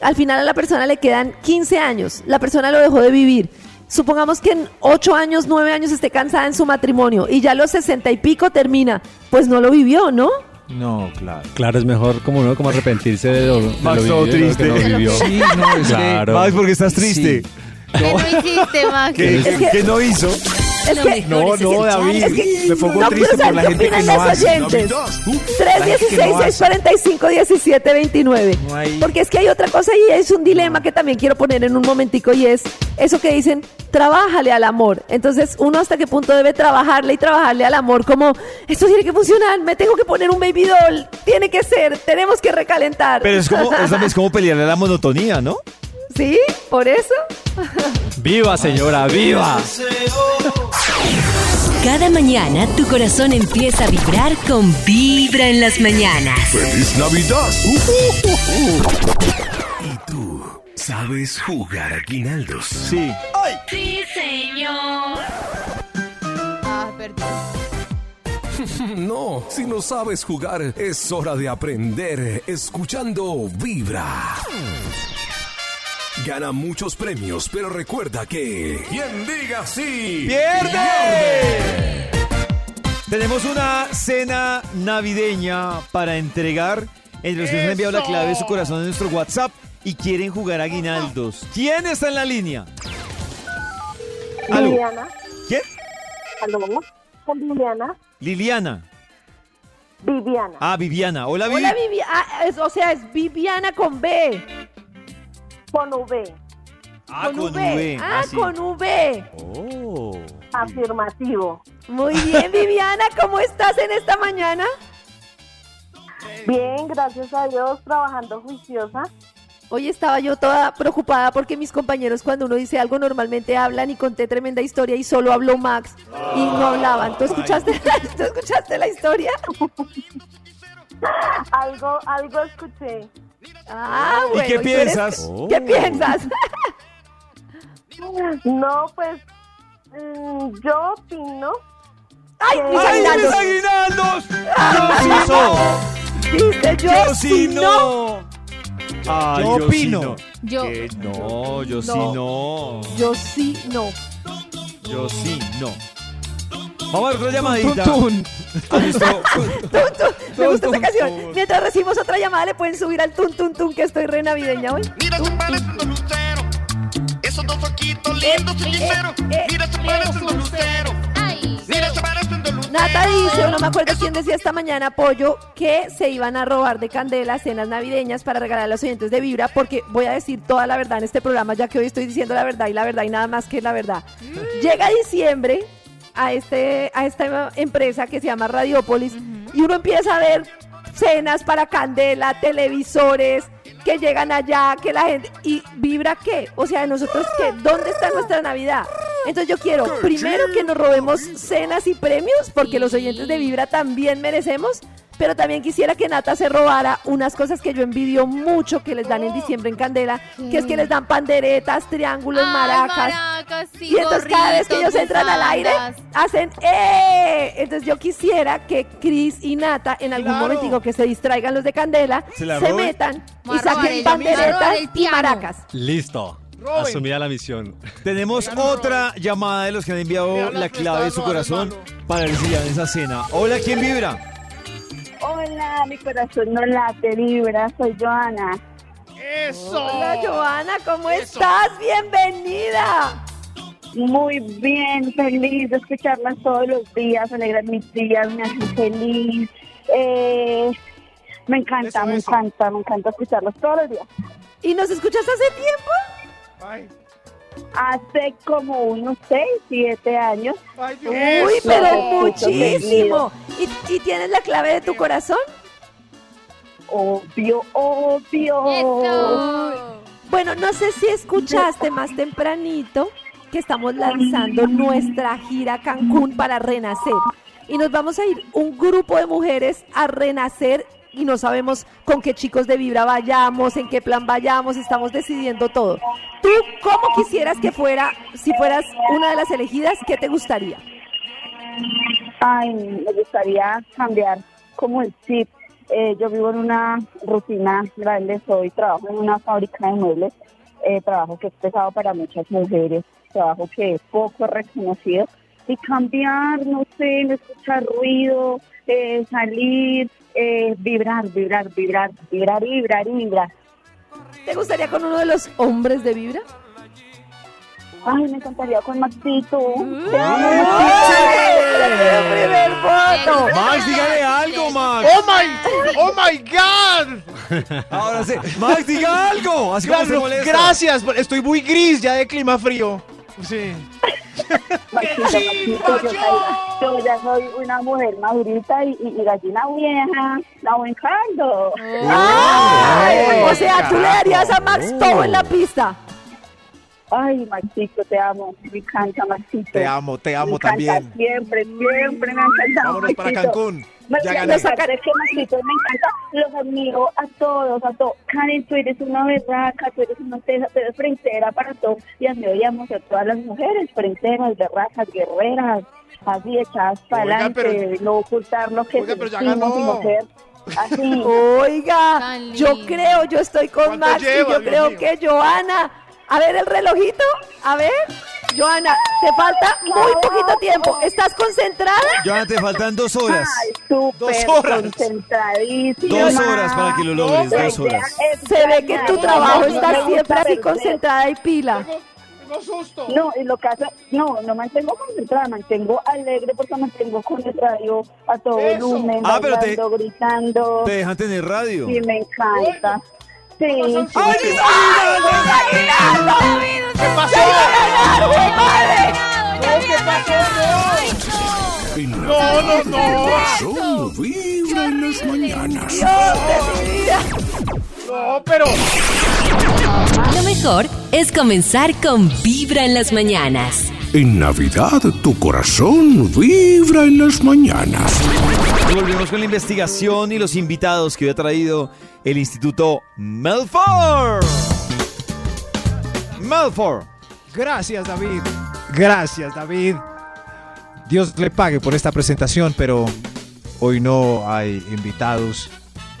al final a la persona le quedan 15 años, la persona lo dejó de vivir. Supongamos que en 8 años, 9 años esté cansada en su matrimonio y ya a los 60 y pico termina, pues no lo vivió, ¿no? No, claro. Claro, es mejor como uno como arrepentirse de lo, de Max, lo de lo que no triste. vivió. Sí, no, es Claro. Max, porque estás triste. Sí. ¿Qué no hiciste, Maxi? ¿Qué, Es qué- que- qué no hizo? Es Lo que- No, no, David. Es que Me pongo no triste por la gente que opinan no los hace. oyentes. La gente que no hace. 316-645-1729. No hay- Porque es que hay otra cosa y es un dilema que también quiero poner en un momentico y es eso que dicen, trabájale al amor. Entonces, uno hasta qué punto debe trabajarle y trabajarle al amor como, esto tiene que funcionar, me tengo que poner un baby doll, tiene que ser, tenemos que recalentar. Pero es como, es, es como pelearle a la monotonía, ¿no? ¿Sí? ¿Por eso? ¡Viva, señora! ¡Viva! Cada mañana tu corazón empieza a vibrar con Vibra en las mañanas. ¡Feliz Navidad! ¿Y tú sabes jugar a Guinaldos? Sí. Ah, perdón. No, si no sabes jugar, es hora de aprender escuchando Vibra. Gana muchos premios, pero recuerda que quien diga sí ¡Pierde! Tenemos una cena navideña para entregar entre los que nos han enviado la clave de su corazón en nuestro WhatsApp y quieren jugar a Guinaldos. ¿Quién está en la línea? ¿Aló? Viviana. ¿Quién? ¿Aló? Con Viviana. Liliana. Viviana. Ah, Viviana. Hola, Vivi. Hola, Viviana. o sea, es Viviana con B. Con V. Ah, con V. Ah, Ah, sí. con V. Oh. Afirmativo. Muy bien, Viviana, ¿cómo estás en esta mañana? Bien, gracias a Dios, trabajando juiciosa. Hoy estaba yo toda preocupada porque mis compañeros cuando uno dice algo normalmente hablan y conté tremenda historia y solo habló Max y no hablaban. ¿Tú escuchaste, ¿tú escuchaste la historia? Algo, algo escuché. Ah, ¿Y qué piensas? ¿Qué piensas? No, pues mm, yo opino. ¡Ay, mis ¡Ay, mis aguinaldos! aguinaldos! ¡Yo sí no! Dice yo, ¡Yo sí no! Ay, Yo sí opino. no. Yo. Que no, yo sí No. no. Yo sí no. Yo sí no. Vamos a ver otra llamadita. Tun, tun. Me gusta esta canción. Mientras recibimos otra llamada, le pueden subir al tun tun tun que estoy re navideña hoy. Mira, se parecen los luceros. Esos dos ojitos lindos y sinceros. eh, Mira, se parecen los luceros. Ay. Mira, se parecen los luceros. Nata dice, o no me acuerdo quién decía esta mañana, Pollo, que se iban a robar de candela cenas navideñas para regalar a los oyentes de Vibra, porque voy a decir toda la verdad en este programa, ya que hoy estoy diciendo la verdad y la verdad y nada más que la verdad. Llega diciembre a, este, a esta empresa que se llama Radiopolis y uno empieza a ver cenas para candela, televisores que llegan allá, que la gente... ¿Y Vibra qué? O sea, nosotros qué? ¿Dónde está nuestra Navidad? Entonces yo quiero primero que nos robemos cenas y premios, porque los oyentes de Vibra también merecemos, pero también quisiera que Nata se robara unas cosas que yo envidio mucho que les dan en diciembre en Candela, que es que les dan panderetas, triángulos, Ay, maracas. maracas, sí, Y entonces cada vez que ellos entran al aire, hacen ¡eh! Entonces yo quisiera que Chris y Nata en algún Claro. momentico que se distraigan los de Candela, ¿Se metan y saquen panderetas y maracas. Listo. Asumida la misión. Tenemos otra llamada de los que han enviado la clave de su corazón para que se llamen esa cena. Hola, ¿quién vibra? Hola, mi corazón no late, vibra, soy Joana. ¡Eso! Hola Joana, ¿cómo Eso. estás? Bienvenida. Muy bien, feliz de escucharlas todos los días, alegran mis días, me hacen feliz. Eh, me encanta, Eso, me eso. encanta, me encanta escucharlos todos los días. ¿Y nos escuchas hace tiempo? Ay, Hace como unos 6, 7 años. ay. Uy, pero Eso, muchísimo. ¿Y, y tienes la clave de tu corazón? Obvio, obvio. Eso. Bueno, no sé si escuchaste más tempranito que estamos lanzando nuestra gira Cancún para renacer. Y nos vamos a ir un grupo de mujeres a renacer y no sabemos con qué chicos de Vibra vayamos, en qué plan vayamos, estamos decidiendo todo. ¿Tú cómo quisieras que fuera, si fueras una de las elegidas, qué te gustaría? Ay, me gustaría cambiar como el chip. Eh, yo vivo en una rutina grande, soy, trabajo en una fábrica de muebles, eh, trabajo que es pesado para muchas mujeres, trabajo que es poco reconocido. Y cambiar, no sé, no escuchar ruido, eh, salir, eh, vibrar, vibrar, vibrar, vibrar, vibrar, vibrar. ¿Te gustaría con uno de los hombres de Vibra? Ay, me encantaría con Maxito. Te amo, primer voto. Max, dígale algo, Max. ¡Oh my! ¡Oh my God! Ahora sí. Max, diga algo. Así como se Claro, molesta. gracias, estoy muy gris ya de clima frío. Sí. Maxito, Maxito, yo, ya soy una mujer madurita y, y- y gallina vieja. La buen caldo. Ay, o sea, tú le darías a Max todo en la pista. Ay, Maxito, te amo. Me encanta, Maxito. Te amo, te Me amo encanta también. Siempre, siempre me ha encantado. Vámonos para Maxito. Cancún. Me Ya gané. lo sacaré que Maxito me encanta. Los admiro a todos, a todos. Karen, tú eres una berraca, tú eres una tesa, tú eres frontera para todo. Y admiramos a todas las mujeres, fronteras, berracas, guerreras, así echadas para adelante, no ocultar lo que Oiga, pero ya ganó. así. Oiga, yo creo, yo estoy con ¿Cuánto Max y yo creo mío? que Joana. A ver el relojito, a ver. Joana, te falta muy poquito tiempo. ¿Estás concentrada? Joana, te faltan dos horas. Ay, Dos horas. concentradísima. Dos horas para que lo logres, dos horas. Se ve que en tu trabajo estás siempre así concentrada y pila. Tengo susto. No, y lo que hace, no, no mantengo concentrada, mantengo alegre porque mantengo con el radio a todo Eso. volumen, Ah, pero te- gritando. Te dejan tener radio. Sí, me encanta. Sí, ¡Ay, sí. ¿Qué pasó? No, no, no. Corazón vibra en las mañanas. No, pero. Lo mejor es comenzar con Vibra en las mañanas. En Navidad tu corazón vibra en las mañanas. Y volvemos con la investigación y los invitados que hoy ha traído el Instituto Melford. Melford. Gracias, David. Gracias, David. Dios le pague por esta presentación, pero hoy no hay invitados.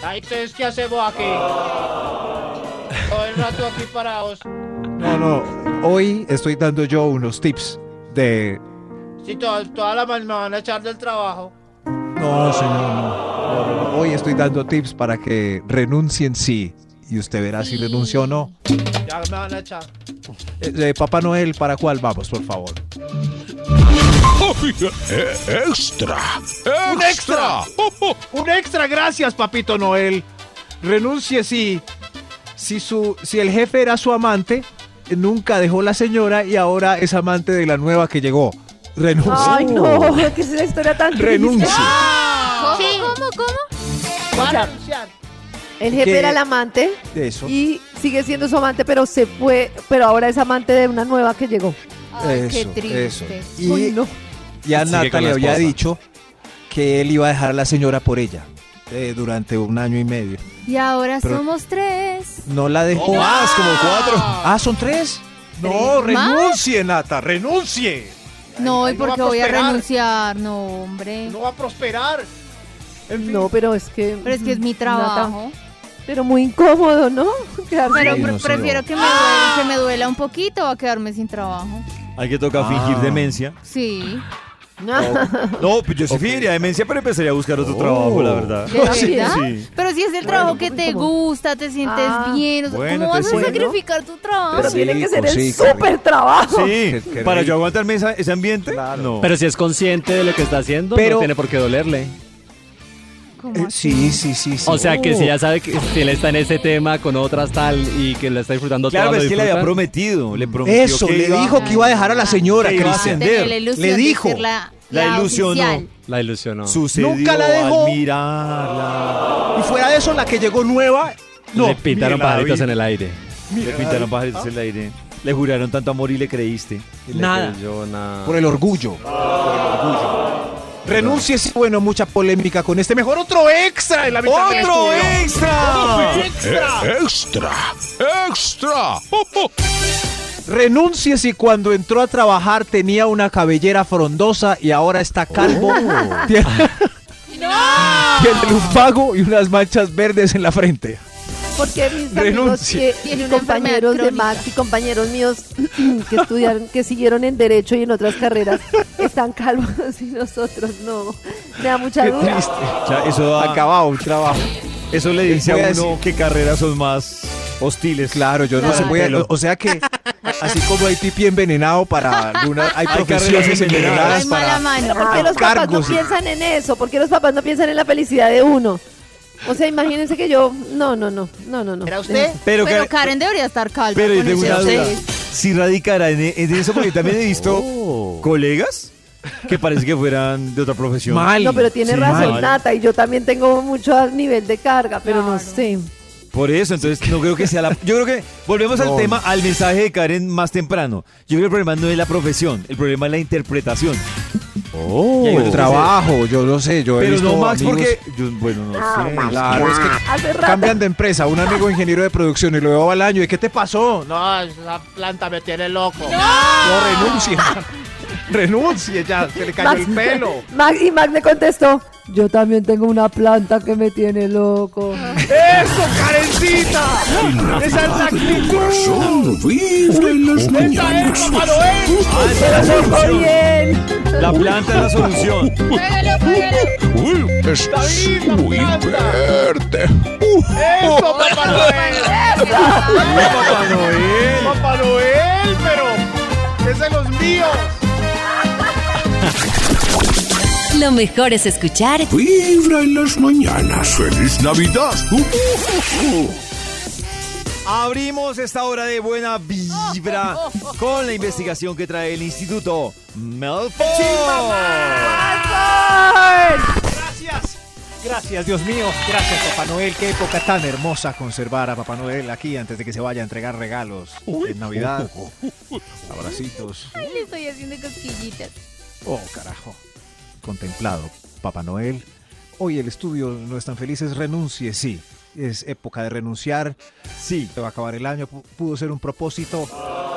Ay, entonces, ¿qué hacemos aquí? Todo el rato aquí parados. No, no. Hoy estoy dando yo unos tips de. Si toda, toda la mañana me van a echar del trabajo. No, señor, no. Hoy estoy dando tips para que renuncien sí. Y usted verá si renunció o no. Ya me van a echar. Eh, eh, Papá Noel, ¿para cuál vamos, por favor? Extra. ¡Un extra! ¡Un extra! Gracias, papito Noel. Renuncie si, si, su, si el jefe era su amante, nunca dejó la señora y ahora es amante de la nueva que llegó. Renuncie. Ay, no, que es una historia tan triste. Renuncie. ¿Cómo, cómo, cómo? Va a sea, renunciar. El jefe ¿Qué? era el amante Eso. y sigue siendo su amante, pero se fue, pero ahora es amante de una nueva que llegó. Ay, qué Eso, triste. eso. Y Uy, no. ya Nata le había dicho que él iba a dejar a la señora por ella eh, durante un año y medio. Y ahora Pero- somos tres. No la dejó. Más, como cuatro. Ah, ¿son tres? No, ¿Tres más? renuncie, Nata, renuncie. No, ¿y no por qué voy a renunciar? No, hombre. No va a prosperar. En fin. No, pero es que. Pero es que es mi Nata, trabajo. Pero muy incómodo, ¿no? Quedarse Pero ahí. pre- no, prefiero que me, duela, que me duela un poquito a quedarme sin trabajo. Hay que tocar fingir Ah. demencia. Sí. No, pues yo sí fingiría demencia, pero empezaría a buscar otro trabajo, la verdad. ¿De verdad? Sí. Pero si es el trabajo que te gusta, te sientes Ah. bien. o sea, Bueno, ¿Cómo vas a sí. sacrificar tu trabajo? Pero tiene que ser el sí, súper trabajo. Sí, Qué- qué para yo aguantarme esa- ese ambiente, no. Pero si es consciente de lo que está haciendo, Pero- no tiene por qué dolerle. ¿Cómo Eh, sí, sí, sí, sí. O sea que si ya sabe que si él está en ese tema con otras tal y que lo está disfrutando claro, lo es que le había prometido, le prometió Eso, que le iba- dijo que iba a dejar a la señora, Que iba a ascender. La Le dijo. la, La la ilusionó. oficial. La ilusionó. Sucedió Nunca la dejó. al mirarla. Y fuera de eso, la que llegó nueva, no. Le pintaron la pajaritos en el aire. Le pintaron pajaritos en el aire. Le juraron tanto amor y le creíste. Y le Nada. creyó nada. Por el orgullo. Por el orgullo. Renuncie, sí, bueno, mucha polémica con este. Mejor otro extra en la ¡Otro estudio. extra! Eh, extra. Extra. Renuncie si cuando entró a trabajar tenía una cabellera frondosa y ahora está calvo. Tiene, tiene un pago y unas manchas verdes en la frente. Porque mis amigos que, compañeros de Max y compañeros míos que estudiaron, que siguieron en Derecho y en otras carreras, están calvos y nosotros no. Me da mucha Qué duda. triste. Eso, da- Acabado un trabajo. eso le dice a uno decir- qué carreras son más hostiles. Claro, yo no sé. Voy a- o sea que, así como hay pipí envenenado para alguna, hay Hay profesiones envenenadas Ay, mala para. mano. ¿Por qué los papás no piensan en eso? ¿Por qué los papás no piensan en la felicidad de uno? O sea, imagínense que yo... No, no, no, no, no, no. ¿Era usted? Pero, Pero Karen- Karen debería estar calma. pero yo con tengo una duda. Si radicará en, en eso, porque también he visto Oh. colegas que parece que fueran de otra profesión. Mal. No, pero tiene Sí, razón, mal. Nata, y yo también tengo mucho nivel de carga, pero no Claro. sé. Por eso, entonces no creo que sea la... Yo creo que volvemos al No. tema, al mensaje de Karen más temprano. Yo creo que el problema no es la profesión, el problema es la interpretación. Oh. El trabajo, yo no sé, yo he Pero visto no, Max, amigos- porque... yo- bueno, no sé. Claro, es que cambian de empresa. Un amigo ingeniero de producción y lo veo al año. ¿Y qué te pasó? No, esa planta me tiene loco. No, renuncie. renuncie ya, se le cayó Max- el pelo. Max- y Max le contestó, yo también tengo una planta que me tiene loco. ¡Eso, Karencita! ¡Esa es la actitud! Esa es la La planta es la solución. Pégalo, pégalo. Uy, la muy verde. ¡Eso, Papá Noel! Papá Noel. ¡Papá Noel, pero! ¡Es de los míos! Lo mejor es escuchar Vibra en las mañanas. ¡Feliz Navidad! Abrimos esta hora de buena vibra con la investigación que trae el Instituto Melford. Gracias. Gracias, Dios mío. Gracias, Papá Noel. Qué época tan hermosa conservar a Papá Noel aquí antes de que se vaya a entregar regalos en Navidad. Abracitos. Ay, le estoy haciendo cosquillitas. Oh, carajo. Contemplado, Papá Noel. Hoy el estudio no es tan feliz, es renuncie, sí. Es época de renunciar. Sí. Se va a acabar el año, pu- pudo ser un propósito.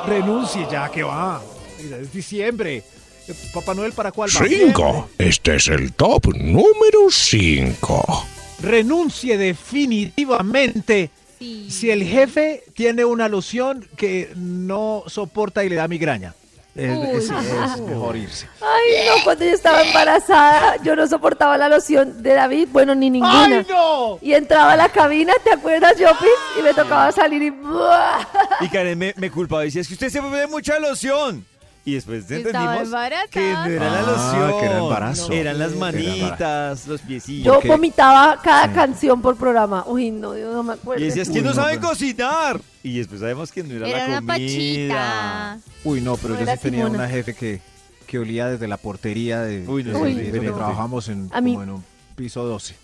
Renuncie ya, que va. Es diciembre. Eh, Papá Noel, ¿para cuál va? Cinco. Este es el top número cinco. renuncie definitivamente Sí. si el jefe tiene una loción que no soporta y le da migraña. Es, Uy. es- es mejor irse. Ay, no, cuando yo estaba embarazada, yo no soportaba la loción de David, bueno, ni ninguna. ¡Ay, no! Y entraba a la cabina, ¿te acuerdas, Jopis? Y me tocaba salir y... ¡buah! Y Karen me, me culpaba y decía, es que usted se pone mucha loción. Y después entendimos que no era la Ah, loción. que era embarazo. Eran las Era manitas, los piecillos. Yo vomitaba cada canción por programa. Uy, no, yo no me acuerdo. Y decías, que no no, saben cocinar? Y después sabemos que no era, Era la una comida. pachita. Uy, no, pero No yo sí tenía Simona. una jefe que, que olía desde la portería de, Uy, no, Uy, de- no. trabajamos en, A mí- como en un piso 12.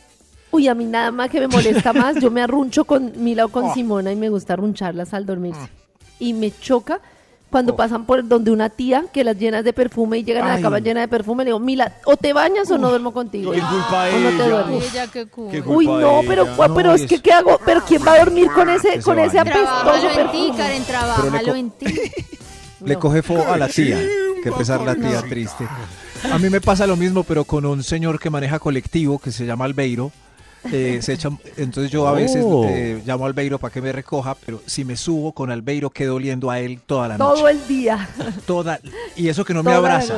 Uy, a mí nada más que me molesta más, yo me arruncho con Mila o con Oh. Simona y me gusta arruncharlas al dormirse. Y me choca cuando pasan por donde una tía que las llenas de perfume y llegan a la Ay. cama llena de perfume, le digo, Mila, o te bañas o no duermo contigo. ¿Qué culpa o no te ella? duermes. Ella, qué Uy, no, pero, pero es que ¿qué hago? ¿Pero quién va a dormir con ese, con ese apestoso Trabájalo en ti, perfume? Karen, trabájalo en ti. Le No. coge fo a la tía. Que pesar la tía triste. A mí me pasa lo mismo, pero con un señor que maneja colectivo que se llama Albeiro. Eh, se echa- entonces yo a veces Oh. eh, llamo a Albeiro para que me recoja, pero si me subo con Albeiro quedo oliendo a él toda la noche. Todo el día. Toda, y eso que no me toda abraza.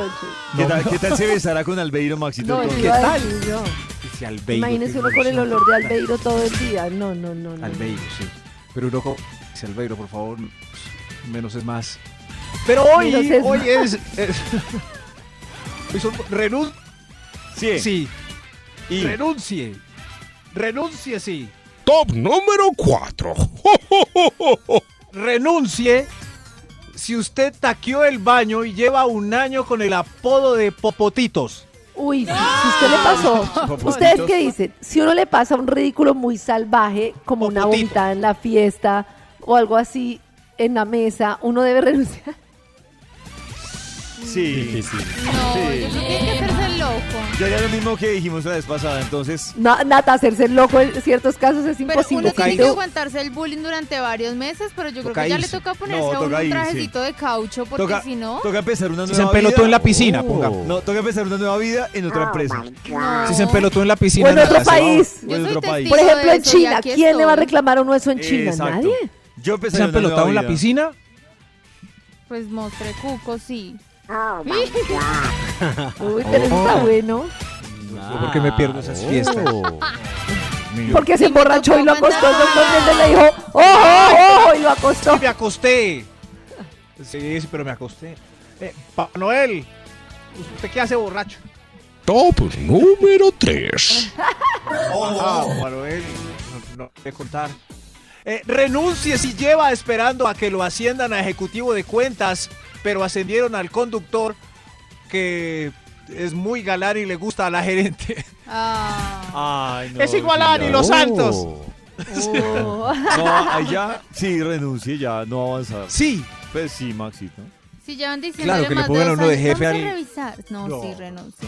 ¿Qué No, tal, no. qué tal se besará con Albeiro, Maxito? No, ¿Qué tal? decir Albeiro, Imagínese uno con el olor de Albeiro todo el día. No, no, no. no. Albeiro, sí. Pero uno co- dice Albeiro, por favor, menos es más. Pero hoy, es hoy más. es... es hoy son- renun- Sí. sí, Y renuncie. Renuncie, sí. Top número cuatro. renuncie si usted taqueó el baño y lleva un año con el apodo de Popotitos. Uy, si, si usted le pasó, ¿ustedes qué dicen? Si uno le pasa un ridículo muy salvaje, como una vomitada en la fiesta o algo así en la mesa, uno debe renunciar. sí. Difícil. No, Sí. yo creo que hay que hacerse el loco. Yo haría lo mismo que dijimos la vez pasada, entonces... No, Nata, hacerse el loco en ciertos casos es Pero imposible. uno tiene que aguantarse el bullying durante varios meses, pero yo creo que ya le toca ponerse No, a uno toca un irse. trajecito de caucho, porque Toca, si no... toca empezar una Si se empelotó en la piscina, Oh. ponga. No, toca empezar una nueva vida en otra empresa. no. Si se empelotó en la o piscina. en otro país. Yo en otro país. Por ejemplo, en China. ¿Quién le va a reclamar a uno eso en China? Exacto. Nadie. Yo ¿Se han pelotado en la piscina? Pues mostre cuco, sí. Uy, pero eso está bueno. ¿Por qué me pierdo esas fiestas? Oh. mío. Porque se emborrachó y lo acostó. El doctor mandar- Méndez le dijo, ¡ojo, ojo! Y lo acostó. Sí, me acosté. Sí, sí, pero me acosté. Eh, Papá Noel, ¿usted qué hace borracho? Top número 3. Ah, Papá Noel, no, no voy a contar. Eh, renuncie si lleva esperando a que lo asciendan a ejecutivo de cuentas, pero ascendieron al conductor que es muy galán y le gusta a la gerente. Ah. Ay, no, es igual a Ani Los Santos. Oh. No, allá sí renuncie ya, no avanzar. Sí. Pues sí, Maxito. Si llevan diciendo Claro, que le más de pongan a uno de jefe a revisar. No, No. sí, renuncio.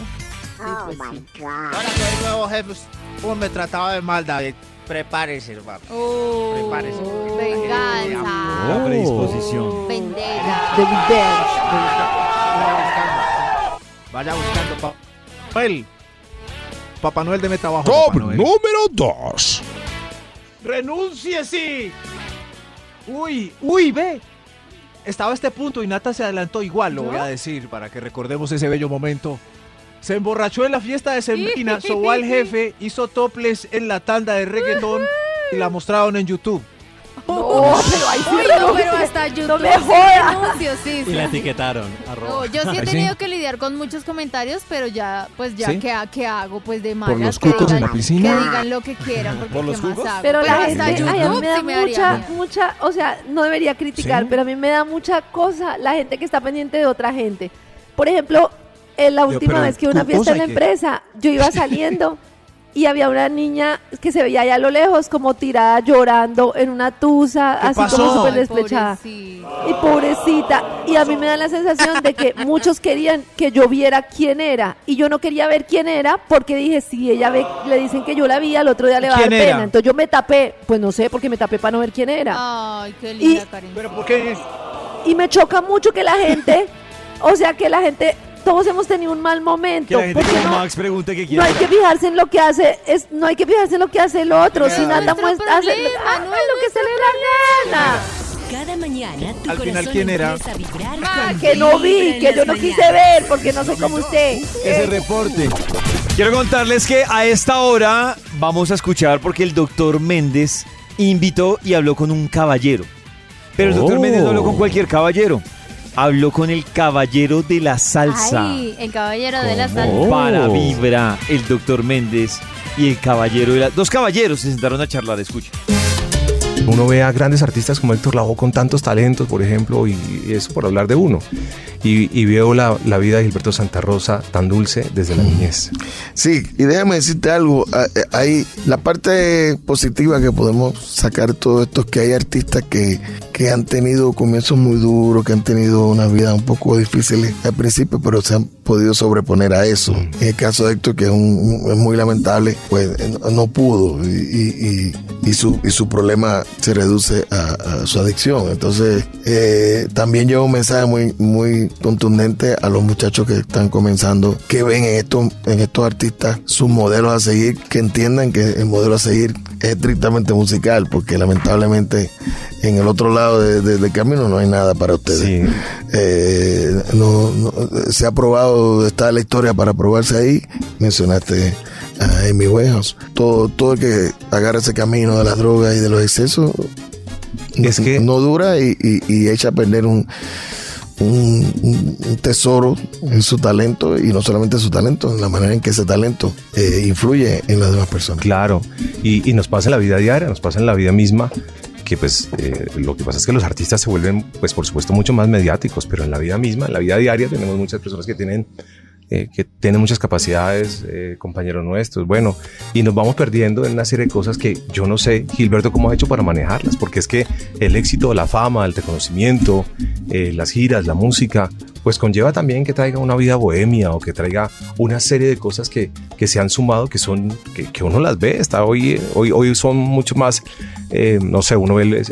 Oh Sí, pues sí. Ahora que hay nuevo jefe, ¿cómo me trataba de mal, David? Prepárese, hermano. Oh, Prepárese. venganza. La predisposición. Vendetta. Revenge. Vaya buscando Papá Noel. Papá Noel, deme trabajo. Top número 2. ¡Renuncie, sí! Uy, uy, ve. Estaba a este punto y Nata se adelantó igual, lo voy a decir, para que recordemos ese bello momento. Se emborrachó en la fiesta de Sembrina, sobó al jefe, hizo toples en la tanda de reggaetón y la mostraron en YouTube. No, pero ahí sí Uy, no, renuncie. pero hasta YouTube No me sí renuncio, sí, Y sí. la etiquetaron. arroba. No, yo sí he Ay, sí. tenido que lidiar con muchos comentarios, pero ya, pues ya, ¿Sí? ¿qué, ha- qué hago? Pues de malas. los que cucos en digan- la piscina? Que digan lo que quieran, porque ¿Por los ¿qué más cucos? hago? Pero la hasta gente, ay, a mí YouTube me da sí me mucha, haría. mucha, o sea, no debería criticar, ¿Sí? pero a mí me da mucha cosa la gente que está pendiente de otra gente. Por ejemplo, en la última pero vez que hubo una fiesta en la empresa, yo iba saliendo y había una niña que se veía allá a lo lejos como tirada llorando en una tusa, ¿Qué así pasó? como súper Ay, despechada. pobrecita. Y pobrecita. Y a mí me da la sensación de que muchos querían que yo viera quién era. Y yo no quería ver quién era porque dije, si ella ve, le dicen que yo la vi, al otro día le va a dar pena. Entonces yo me tapé. Pues no sé, porque me tapé para no ver quién era. Ay, qué linda, Y-. ¿Pero por qué? Y me choca mucho que la gente, o sea, que la gente, todos hemos tenido un mal momento. Que la gente porque como no, Max pregunte qué no quiere. hay que fijarse en lo que hace, es, no hay que fijarse en lo que hace el otro. Si nada muestra, hace, no es lo que se le la gana. Cada mañana tu Al final, ¿quién era? Ah, que no vi, que yo no quise ver, porque no soy como usted. Ese reporte. Quiero contarles que a esta hora vamos a escuchar porque el doctor Méndez invitó y habló con un caballero. Pero el doctor Oh. Méndez no habló con cualquier caballero. Habló con el caballero de la salsa. Ay, el caballero de la salsa. Para Vibra, el doctor Méndez y el caballero de la... Dos caballeros se sentaron a charlar, escucha. Uno ve a grandes artistas como Héctor Lavoe con tantos talentos, por ejemplo, y, y eso por hablar de uno. Y, y veo la, la vida de Gilberto Santa Rosa tan dulce desde la niñez. Sí, y déjame decirte algo. eh, Hay la parte positiva que podemos sacar de todo esto es que hay artistas que, que han tenido comienzos muy duros, que han tenido una vida un poco difícil al principio, pero se han podido sobreponer a eso. En el caso de Héctor, que es, un- un- es muy lamentable, pues eh, no, pudo y, y- y- y su, y su problema se reduce a, a su adicción. Entonces, eh, también lleva un mensaje muy, muy contundente a los muchachos que están comenzando, que ven en estos, en estos artistas sus modelos a seguir, que entiendan que el modelo a seguir es estrictamente musical, porque lamentablemente en el otro lado de- de- del camino no hay nada para ustedes. Eh, no, no- se ha probado, está la historia para probarse ahí. Mencionaste a Amy Winehouse. Todo, todo el que agarra ese camino de las drogas y de los excesos Es que- no dura y, y- y echa a perder un, un, tesoro en su talento y no solamente su talento, en la manera en que ese talento eh, influye en las demás personas. Claro, y, y nos pasa en la vida diaria, nos pasa en la vida misma, que pues eh, lo que pasa es que los artistas se vuelven, pues por supuesto, mucho más mediáticos, pero en la vida misma, en la vida diaria tenemos muchas personas que tienen eh, que tienen muchas capacidades, eh, compañeros nuestros, bueno, y nos vamos perdiendo en una serie de cosas que yo no sé, Gilberto, cómo ha hecho para manejarlas, porque es que el éxito, la fama, el reconocimiento, eh, las giras, la música, pues conlleva también que traiga una vida bohemia o que traiga una serie de cosas que, que se han sumado, que son, que, que uno las ve, está hoy, hoy, hoy son mucho más, eh, no sé, uno ve el, el-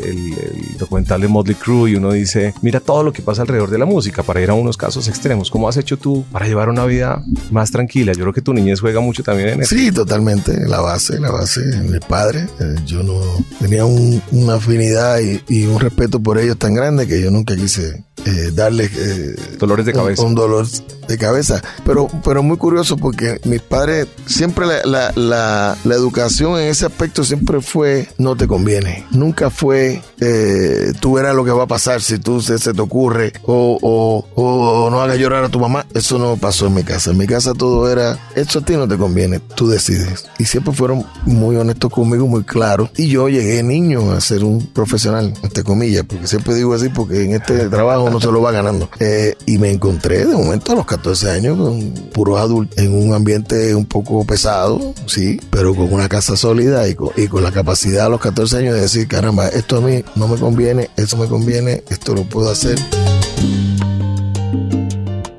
documental de Motley Crue y uno dice, mira todo lo que pasa alrededor de la música para ir a unos casos extremos, ¿cómo has hecho tú para llevar una vida más tranquila? Yo creo que tu niñez juega mucho también en eso. Sí, totalmente. La base, la base, mi padre. eh, yo no tenía un- una afinidad y, y un respeto por ellos tan grande que yo nunca quise eh, darle eh, Dolores de cabeza. Un, dolor de cabeza. Pero, pero muy curioso porque mis padres, siempre la, la, la, la educación en ese aspecto siempre fue no te conviene. Nunca fue eh, tú verás lo que va a pasar si tú se, se te ocurre o, o, o no hagas llorar a tu mamá. Eso no pasó en mi casa. En mi casa todo era, eso a ti no te conviene, tú decides. Y siempre fueron muy honestos conmigo, muy claros. Y yo llegué niño a ser un profesional, entre comillas, porque siempre digo así, porque en este trabajo no se lo va ganando. Eh, y me encontré de momento a los 14 años con puros adultos en un ambiente un poco pesado, sí, pero con una casa sólida y con, y con la capacidad a los 14 años de decir, caramba, esto a mí no me conviene, eso me conviene, esto lo puedo hacer.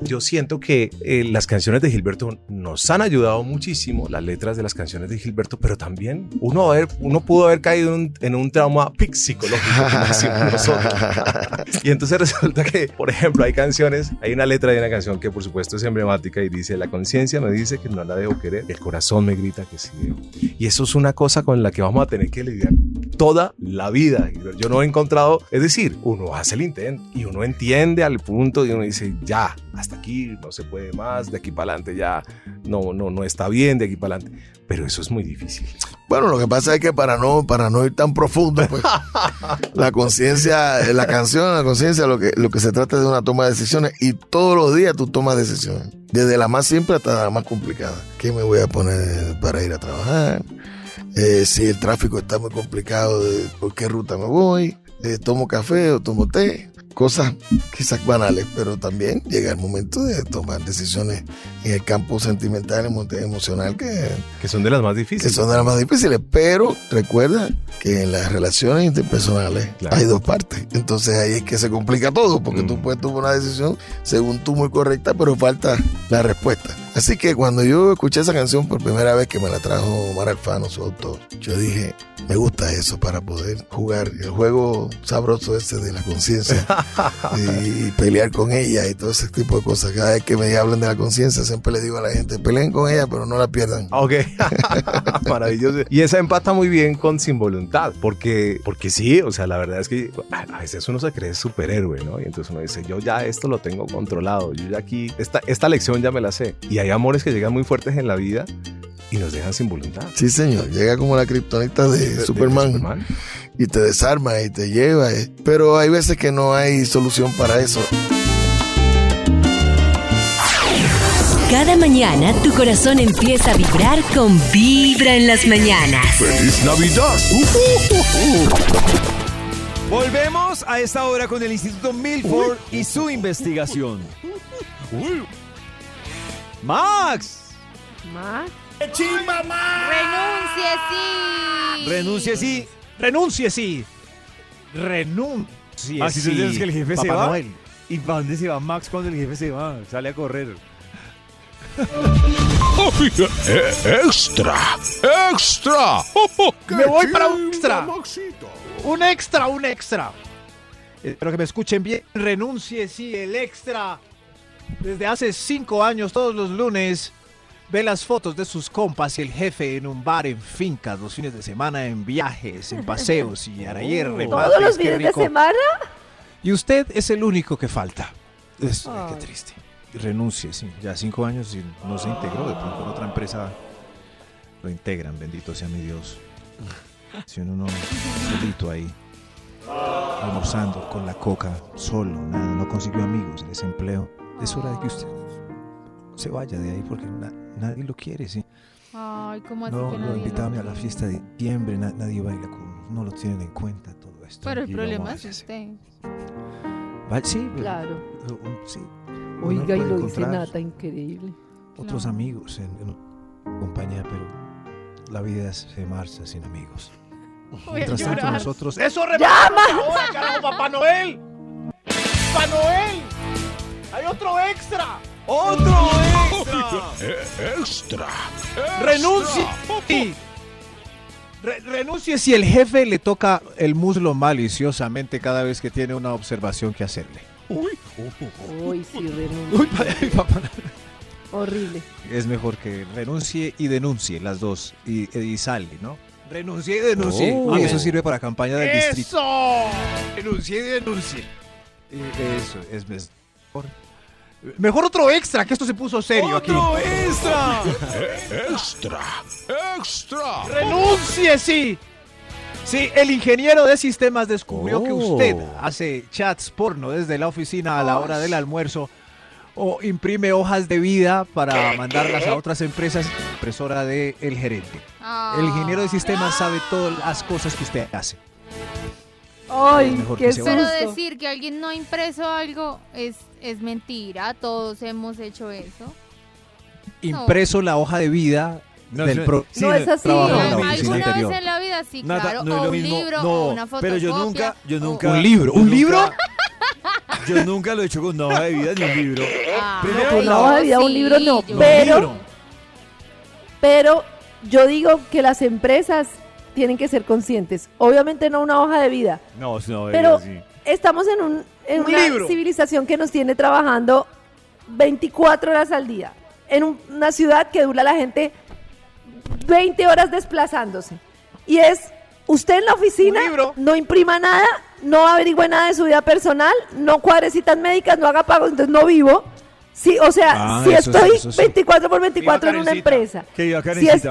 Yo siento que eh, las canciones de Gilberto nos han ayudado muchísimo, las letras de las canciones de Gilberto, pero también uno, haber, uno pudo haber caído en un, en un trauma psicológico, como nosotros. y entonces resulta que, por ejemplo, hay canciones, hay una letra de una canción que por supuesto es emblemática y dice, la conciencia me dice que no la debo querer, el corazón me grita que sí debo. Y eso es una cosa con la que vamos a tener que lidiar toda la vida. Yo no he encontrado, es decir, uno hace el intento y uno entiende al punto y uno dice, ya, hasta aquí no se puede más, de aquí para adelante ya no, no, no está bien, de aquí para adelante. Pero eso es muy difícil. Bueno, lo que pasa es que para no, para no ir tan profundo, pues, la conciencia, la canción, la conciencia, lo que, lo que se trata es de una toma de decisiones y todos los días tú tomas decisiones. Desde la más simple hasta la más complicada. ¿Qué me voy a poner para ir a trabajar? Eh, si el tráfico está muy complicado, de ¿por qué ruta me voy? Eh, ¿Tomo café o tomo té? Cosas quizás banales, pero también llega el momento de tomar decisiones en el campo sentimental, emo- emocional, que, Que son de las más que difíciles. son de las más difíciles. Pero recuerda que en las relaciones interpersonales Claro. hay dos partes. Entonces ahí es que se complica todo, porque Mm. tú puedes tomar una decisión según tú muy correcta, pero falta la respuesta. Así que cuando yo escuché esa canción por primera vez que me la trajo Omar Alfano, su autor, yo dije, me gusta eso para poder jugar el juego sabroso ese de la conciencia y, pelear con ella y todo ese tipo de cosas. Cada vez que me hablan de la conciencia, siempre le digo a la gente, peleen con ella, pero no la pierdan. Ok, maravilloso. Y esa empata muy bien con Sin Voluntad, porque, porque sí, o sea, la verdad es que a veces uno se cree superhéroe, ¿no? Y entonces uno dice, yo ya esto lo tengo controlado, yo ya aquí, esta, esta lección ya me la sé. Y hay amores que llegan muy fuertes en la vida y nos dejan sin voluntad. Sí, señor, llega como la kriptonita de, De- de Superman, Superman. Y te desarma y te lleva. eh. Pero hay veces que no hay solución para eso. Cada mañana tu corazón empieza a vibrar con Vibra en las mañanas. ¡Feliz Navidad! Volvemos a esta hora con el Instituto Milford y su investigación. Max, Más. Renuncie, sí. renuncie sí. Renuncie, sí. Renuncie, Así sí. tú tienes que el jefe se va. Noel. ¿Y para dónde se va Max cuando el jefe se va? Sale a correr. Eh, ¡Extra! ¡Extra! Me voy para un extra. Un extra, un extra. Espero que me escuchen bien. Renuncie, sí, el extra. Desde hace cinco años, todos los lunes, ve las fotos de sus compas y el jefe en un bar, en fincas, los fines de semana, en viajes, en paseos y ayer Oh. ¿Todos los fines de semana? Y usted es el único que falta. Es, ay, qué triste. Renuncie, sí. Ya cinco años y no se integró. De pronto en otra empresa lo integran. Bendito sea mi Dios. Si uno no solito ahí, almorzando con la coca, solo, nada, no consiguió amigos, desempleo. Es hora de que usted se vaya de ahí porque na- nadie lo quiere, sí. Ay, ¿cómo así No que lo nadie invitaban lo a la fiesta de diciembre, na- nadie baila con, no lo tienen en cuenta todo esto. Pero el problema es usted. Sí, Claro. un- sí. Oiga, y lo dice Nata, increíble. Otros No. amigos en, en compañía, pero la vida se marcha sin amigos. Voy a Mientras tanto, llorar. nosotros. ¡Eso ¡Llama! ahora, carajo, Papá Noel! ¡Papá Noel! ¡Hay otro extra! ¡Otro extra! Eh, ¡Extra! ¡Renuncie! Re- renuncie si el jefe le toca el muslo maliciosamente cada vez que tiene una observación que hacerle. Uy, sí. Uy, pa- ay, papá. Horrible. Es mejor que renuncie y denuncie las dos y, y sale, ¿no? Renuncie y denuncie. Oh. Uy, eso sirve para campaña del distrito. Renuncie y denuncie. Eh, Eso, es mejor. Mejor otro extra, que esto se puso serio aquí. ¡Otro extra! Extra, extra. ¡Renuncie, sí! Sí, el ingeniero de sistemas descubrió que Oh. usted hace chats porno desde la oficina a la hora del almuerzo o imprime hojas de vida para mandarlas a otras empresas, impresora del gerente. El ingeniero de sistemas sabe todas las cosas que usted hace. Ay, Mejor qué que se susto. Pero decir que alguien no ha impreso algo es, es mentira. Todos hemos hecho eso. Impreso la hoja de vida No, del pro- sí, No es así. trabajo en la Alguna vez anterior. en la vida sí, Nata, claro. no o lo un mismo. libro, no, o una fotocopia. pero yo nunca, yo nunca. ¿Un libro? ¿Un nunca- libro? Yo nunca lo he hecho con una hoja de vida ni un libro. Ah, Primero, Con una hoja de vida, un libro no, yo- pero, libro. pero yo digo que las empresas tienen que ser conscientes. Obviamente no una hoja de vida, No, es una hoja de pero vida, sí. estamos en, un, en Un una libro. civilización que nos tiene trabajando 24 horas al día. En un- una ciudad que dura la gente 20 horas desplazándose. Y es, usted en la oficina no imprima nada, no averigüe nada de su vida personal, no cuadre citas médicas, no haga pagos, entonces no vivo. Sí, o sea, Ah, si sí, estoy eso sí. 24 por 24 en una empresa. Que iba si es-.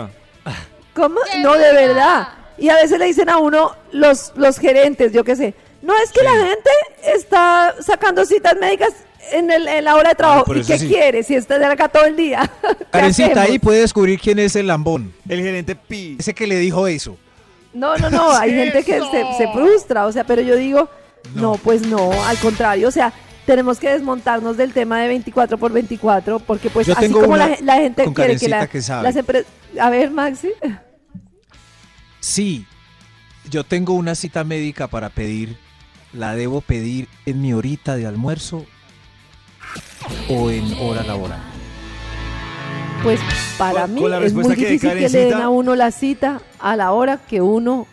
¿Cómo? ¡Qué No, de verdad. Y a veces le dicen a uno los, los gerentes, yo qué sé, no es que la gente está sacando citas médicas en, el, en la hora de trabajo. por ¿Y qué sí. quiere si está de acá todo el día? ¿Qué Karencita, ahí puede descubrir quién es el lambón. El gerente Pi. Ese que le dijo eso. No, no, no, hay gente que se, se frustra, o sea, pero yo digo, no. pues no, al contrario, o sea, tenemos que desmontarnos del tema de 24 por 24, porque pues Yo así tengo como la, la gente con quiere que, la- que sabe. las empresas... A ver, Maxi. Sí, yo tengo una cita médica para pedir. ¿La debo pedir en mi horita de almuerzo o en hora laboral? Pues para Con- mí es muy que de difícil que le den a uno la cita a la hora que uno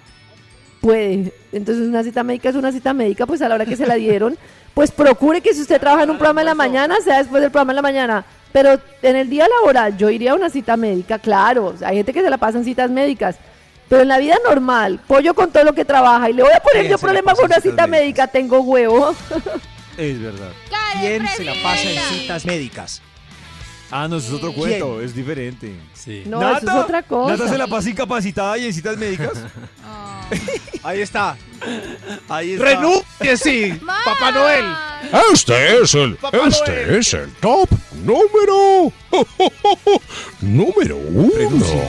puede. Entonces una cita médica es una cita médica, pues a la hora que se la dieron, pues procure que si usted trabaja en un programa en la mañana, sea después del programa en la mañana. Pero en el día laboral yo iría a una cita médica, claro. o sea, hay gente que se la pasa en citas médicas. Pero en la vida normal, pollo con todo lo que trabaja y le voy a poner ¿Quién yo se la problema pasa con una citas cita médicas? médica, tengo huevo. Es verdad. ¿Quién se la pasa en citas médicas? Ah, no, eso es otro ¿Quién? cuento, es diferente. Sí. No, eso es otra cosa. Nata se la pasa incapacitada y en citas médicas. Ahí está. Ahí está. ¡Renuncie, sí! ¡Papá Noel! Este es el, Papá este Noel. es el top número, número uno. Renuncie.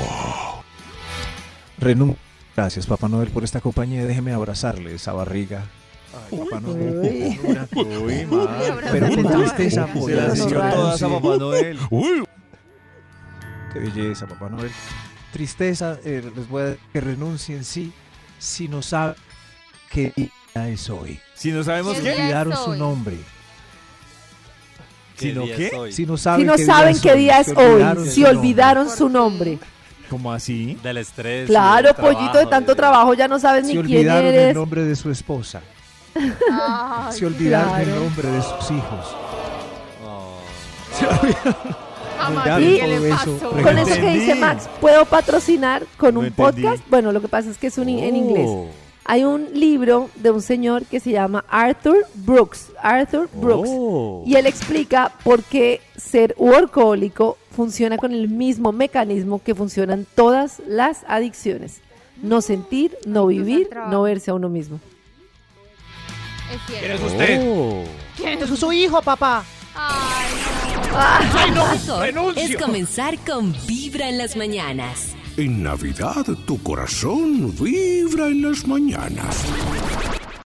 Gracias, Papá Noel, por esta compañía. Déjeme abrazarle esa barriga. Ay, Papá Noel. Uy, madre. Pero con tristeza. Se por las a renuncie. Papá Noel. Uy, Qué belleza, Papá Noel. Tristeza, eh, les voy a decir que renuncien, sí, si no saben qué día es hoy. Si no sabemos ¿Qué qué. día? Olvidaron es su hoy? nombre. Si no qué. Si no saben, Si no qué, saben qué día es si hoy, olvidaron si olvidaron su nombre. ¿Cómo así? Del estrés. Claro, del pollito de tanto trabajo, ya no sabes ni quién olvidaron el eres. nombre de su esposa. Ay, Si olvidaron el nombre de sus hijos. Oh. Si olvidaron Y- ¿qué le todo eso? Con eso que dice Max, ¿puedo patrocinar con No un entendí. podcast? Bueno, lo que pasa es que es un, en inglés. Oh. Hay un libro de un señor que se llama Arthur Brooks. Arthur Brooks. Oh. Y él explica por qué ser workahólico funciona con el mismo mecanismo que funcionan todas las adicciones. No sentir, no vivir, no verse a uno mismo. ¿Quién es usted? Oh. Es su hijo, papá. Ay, Lo mejor renuncio. es comenzar con Vibra en las mañanas. En Navidad tu corazón vibra en las mañanas.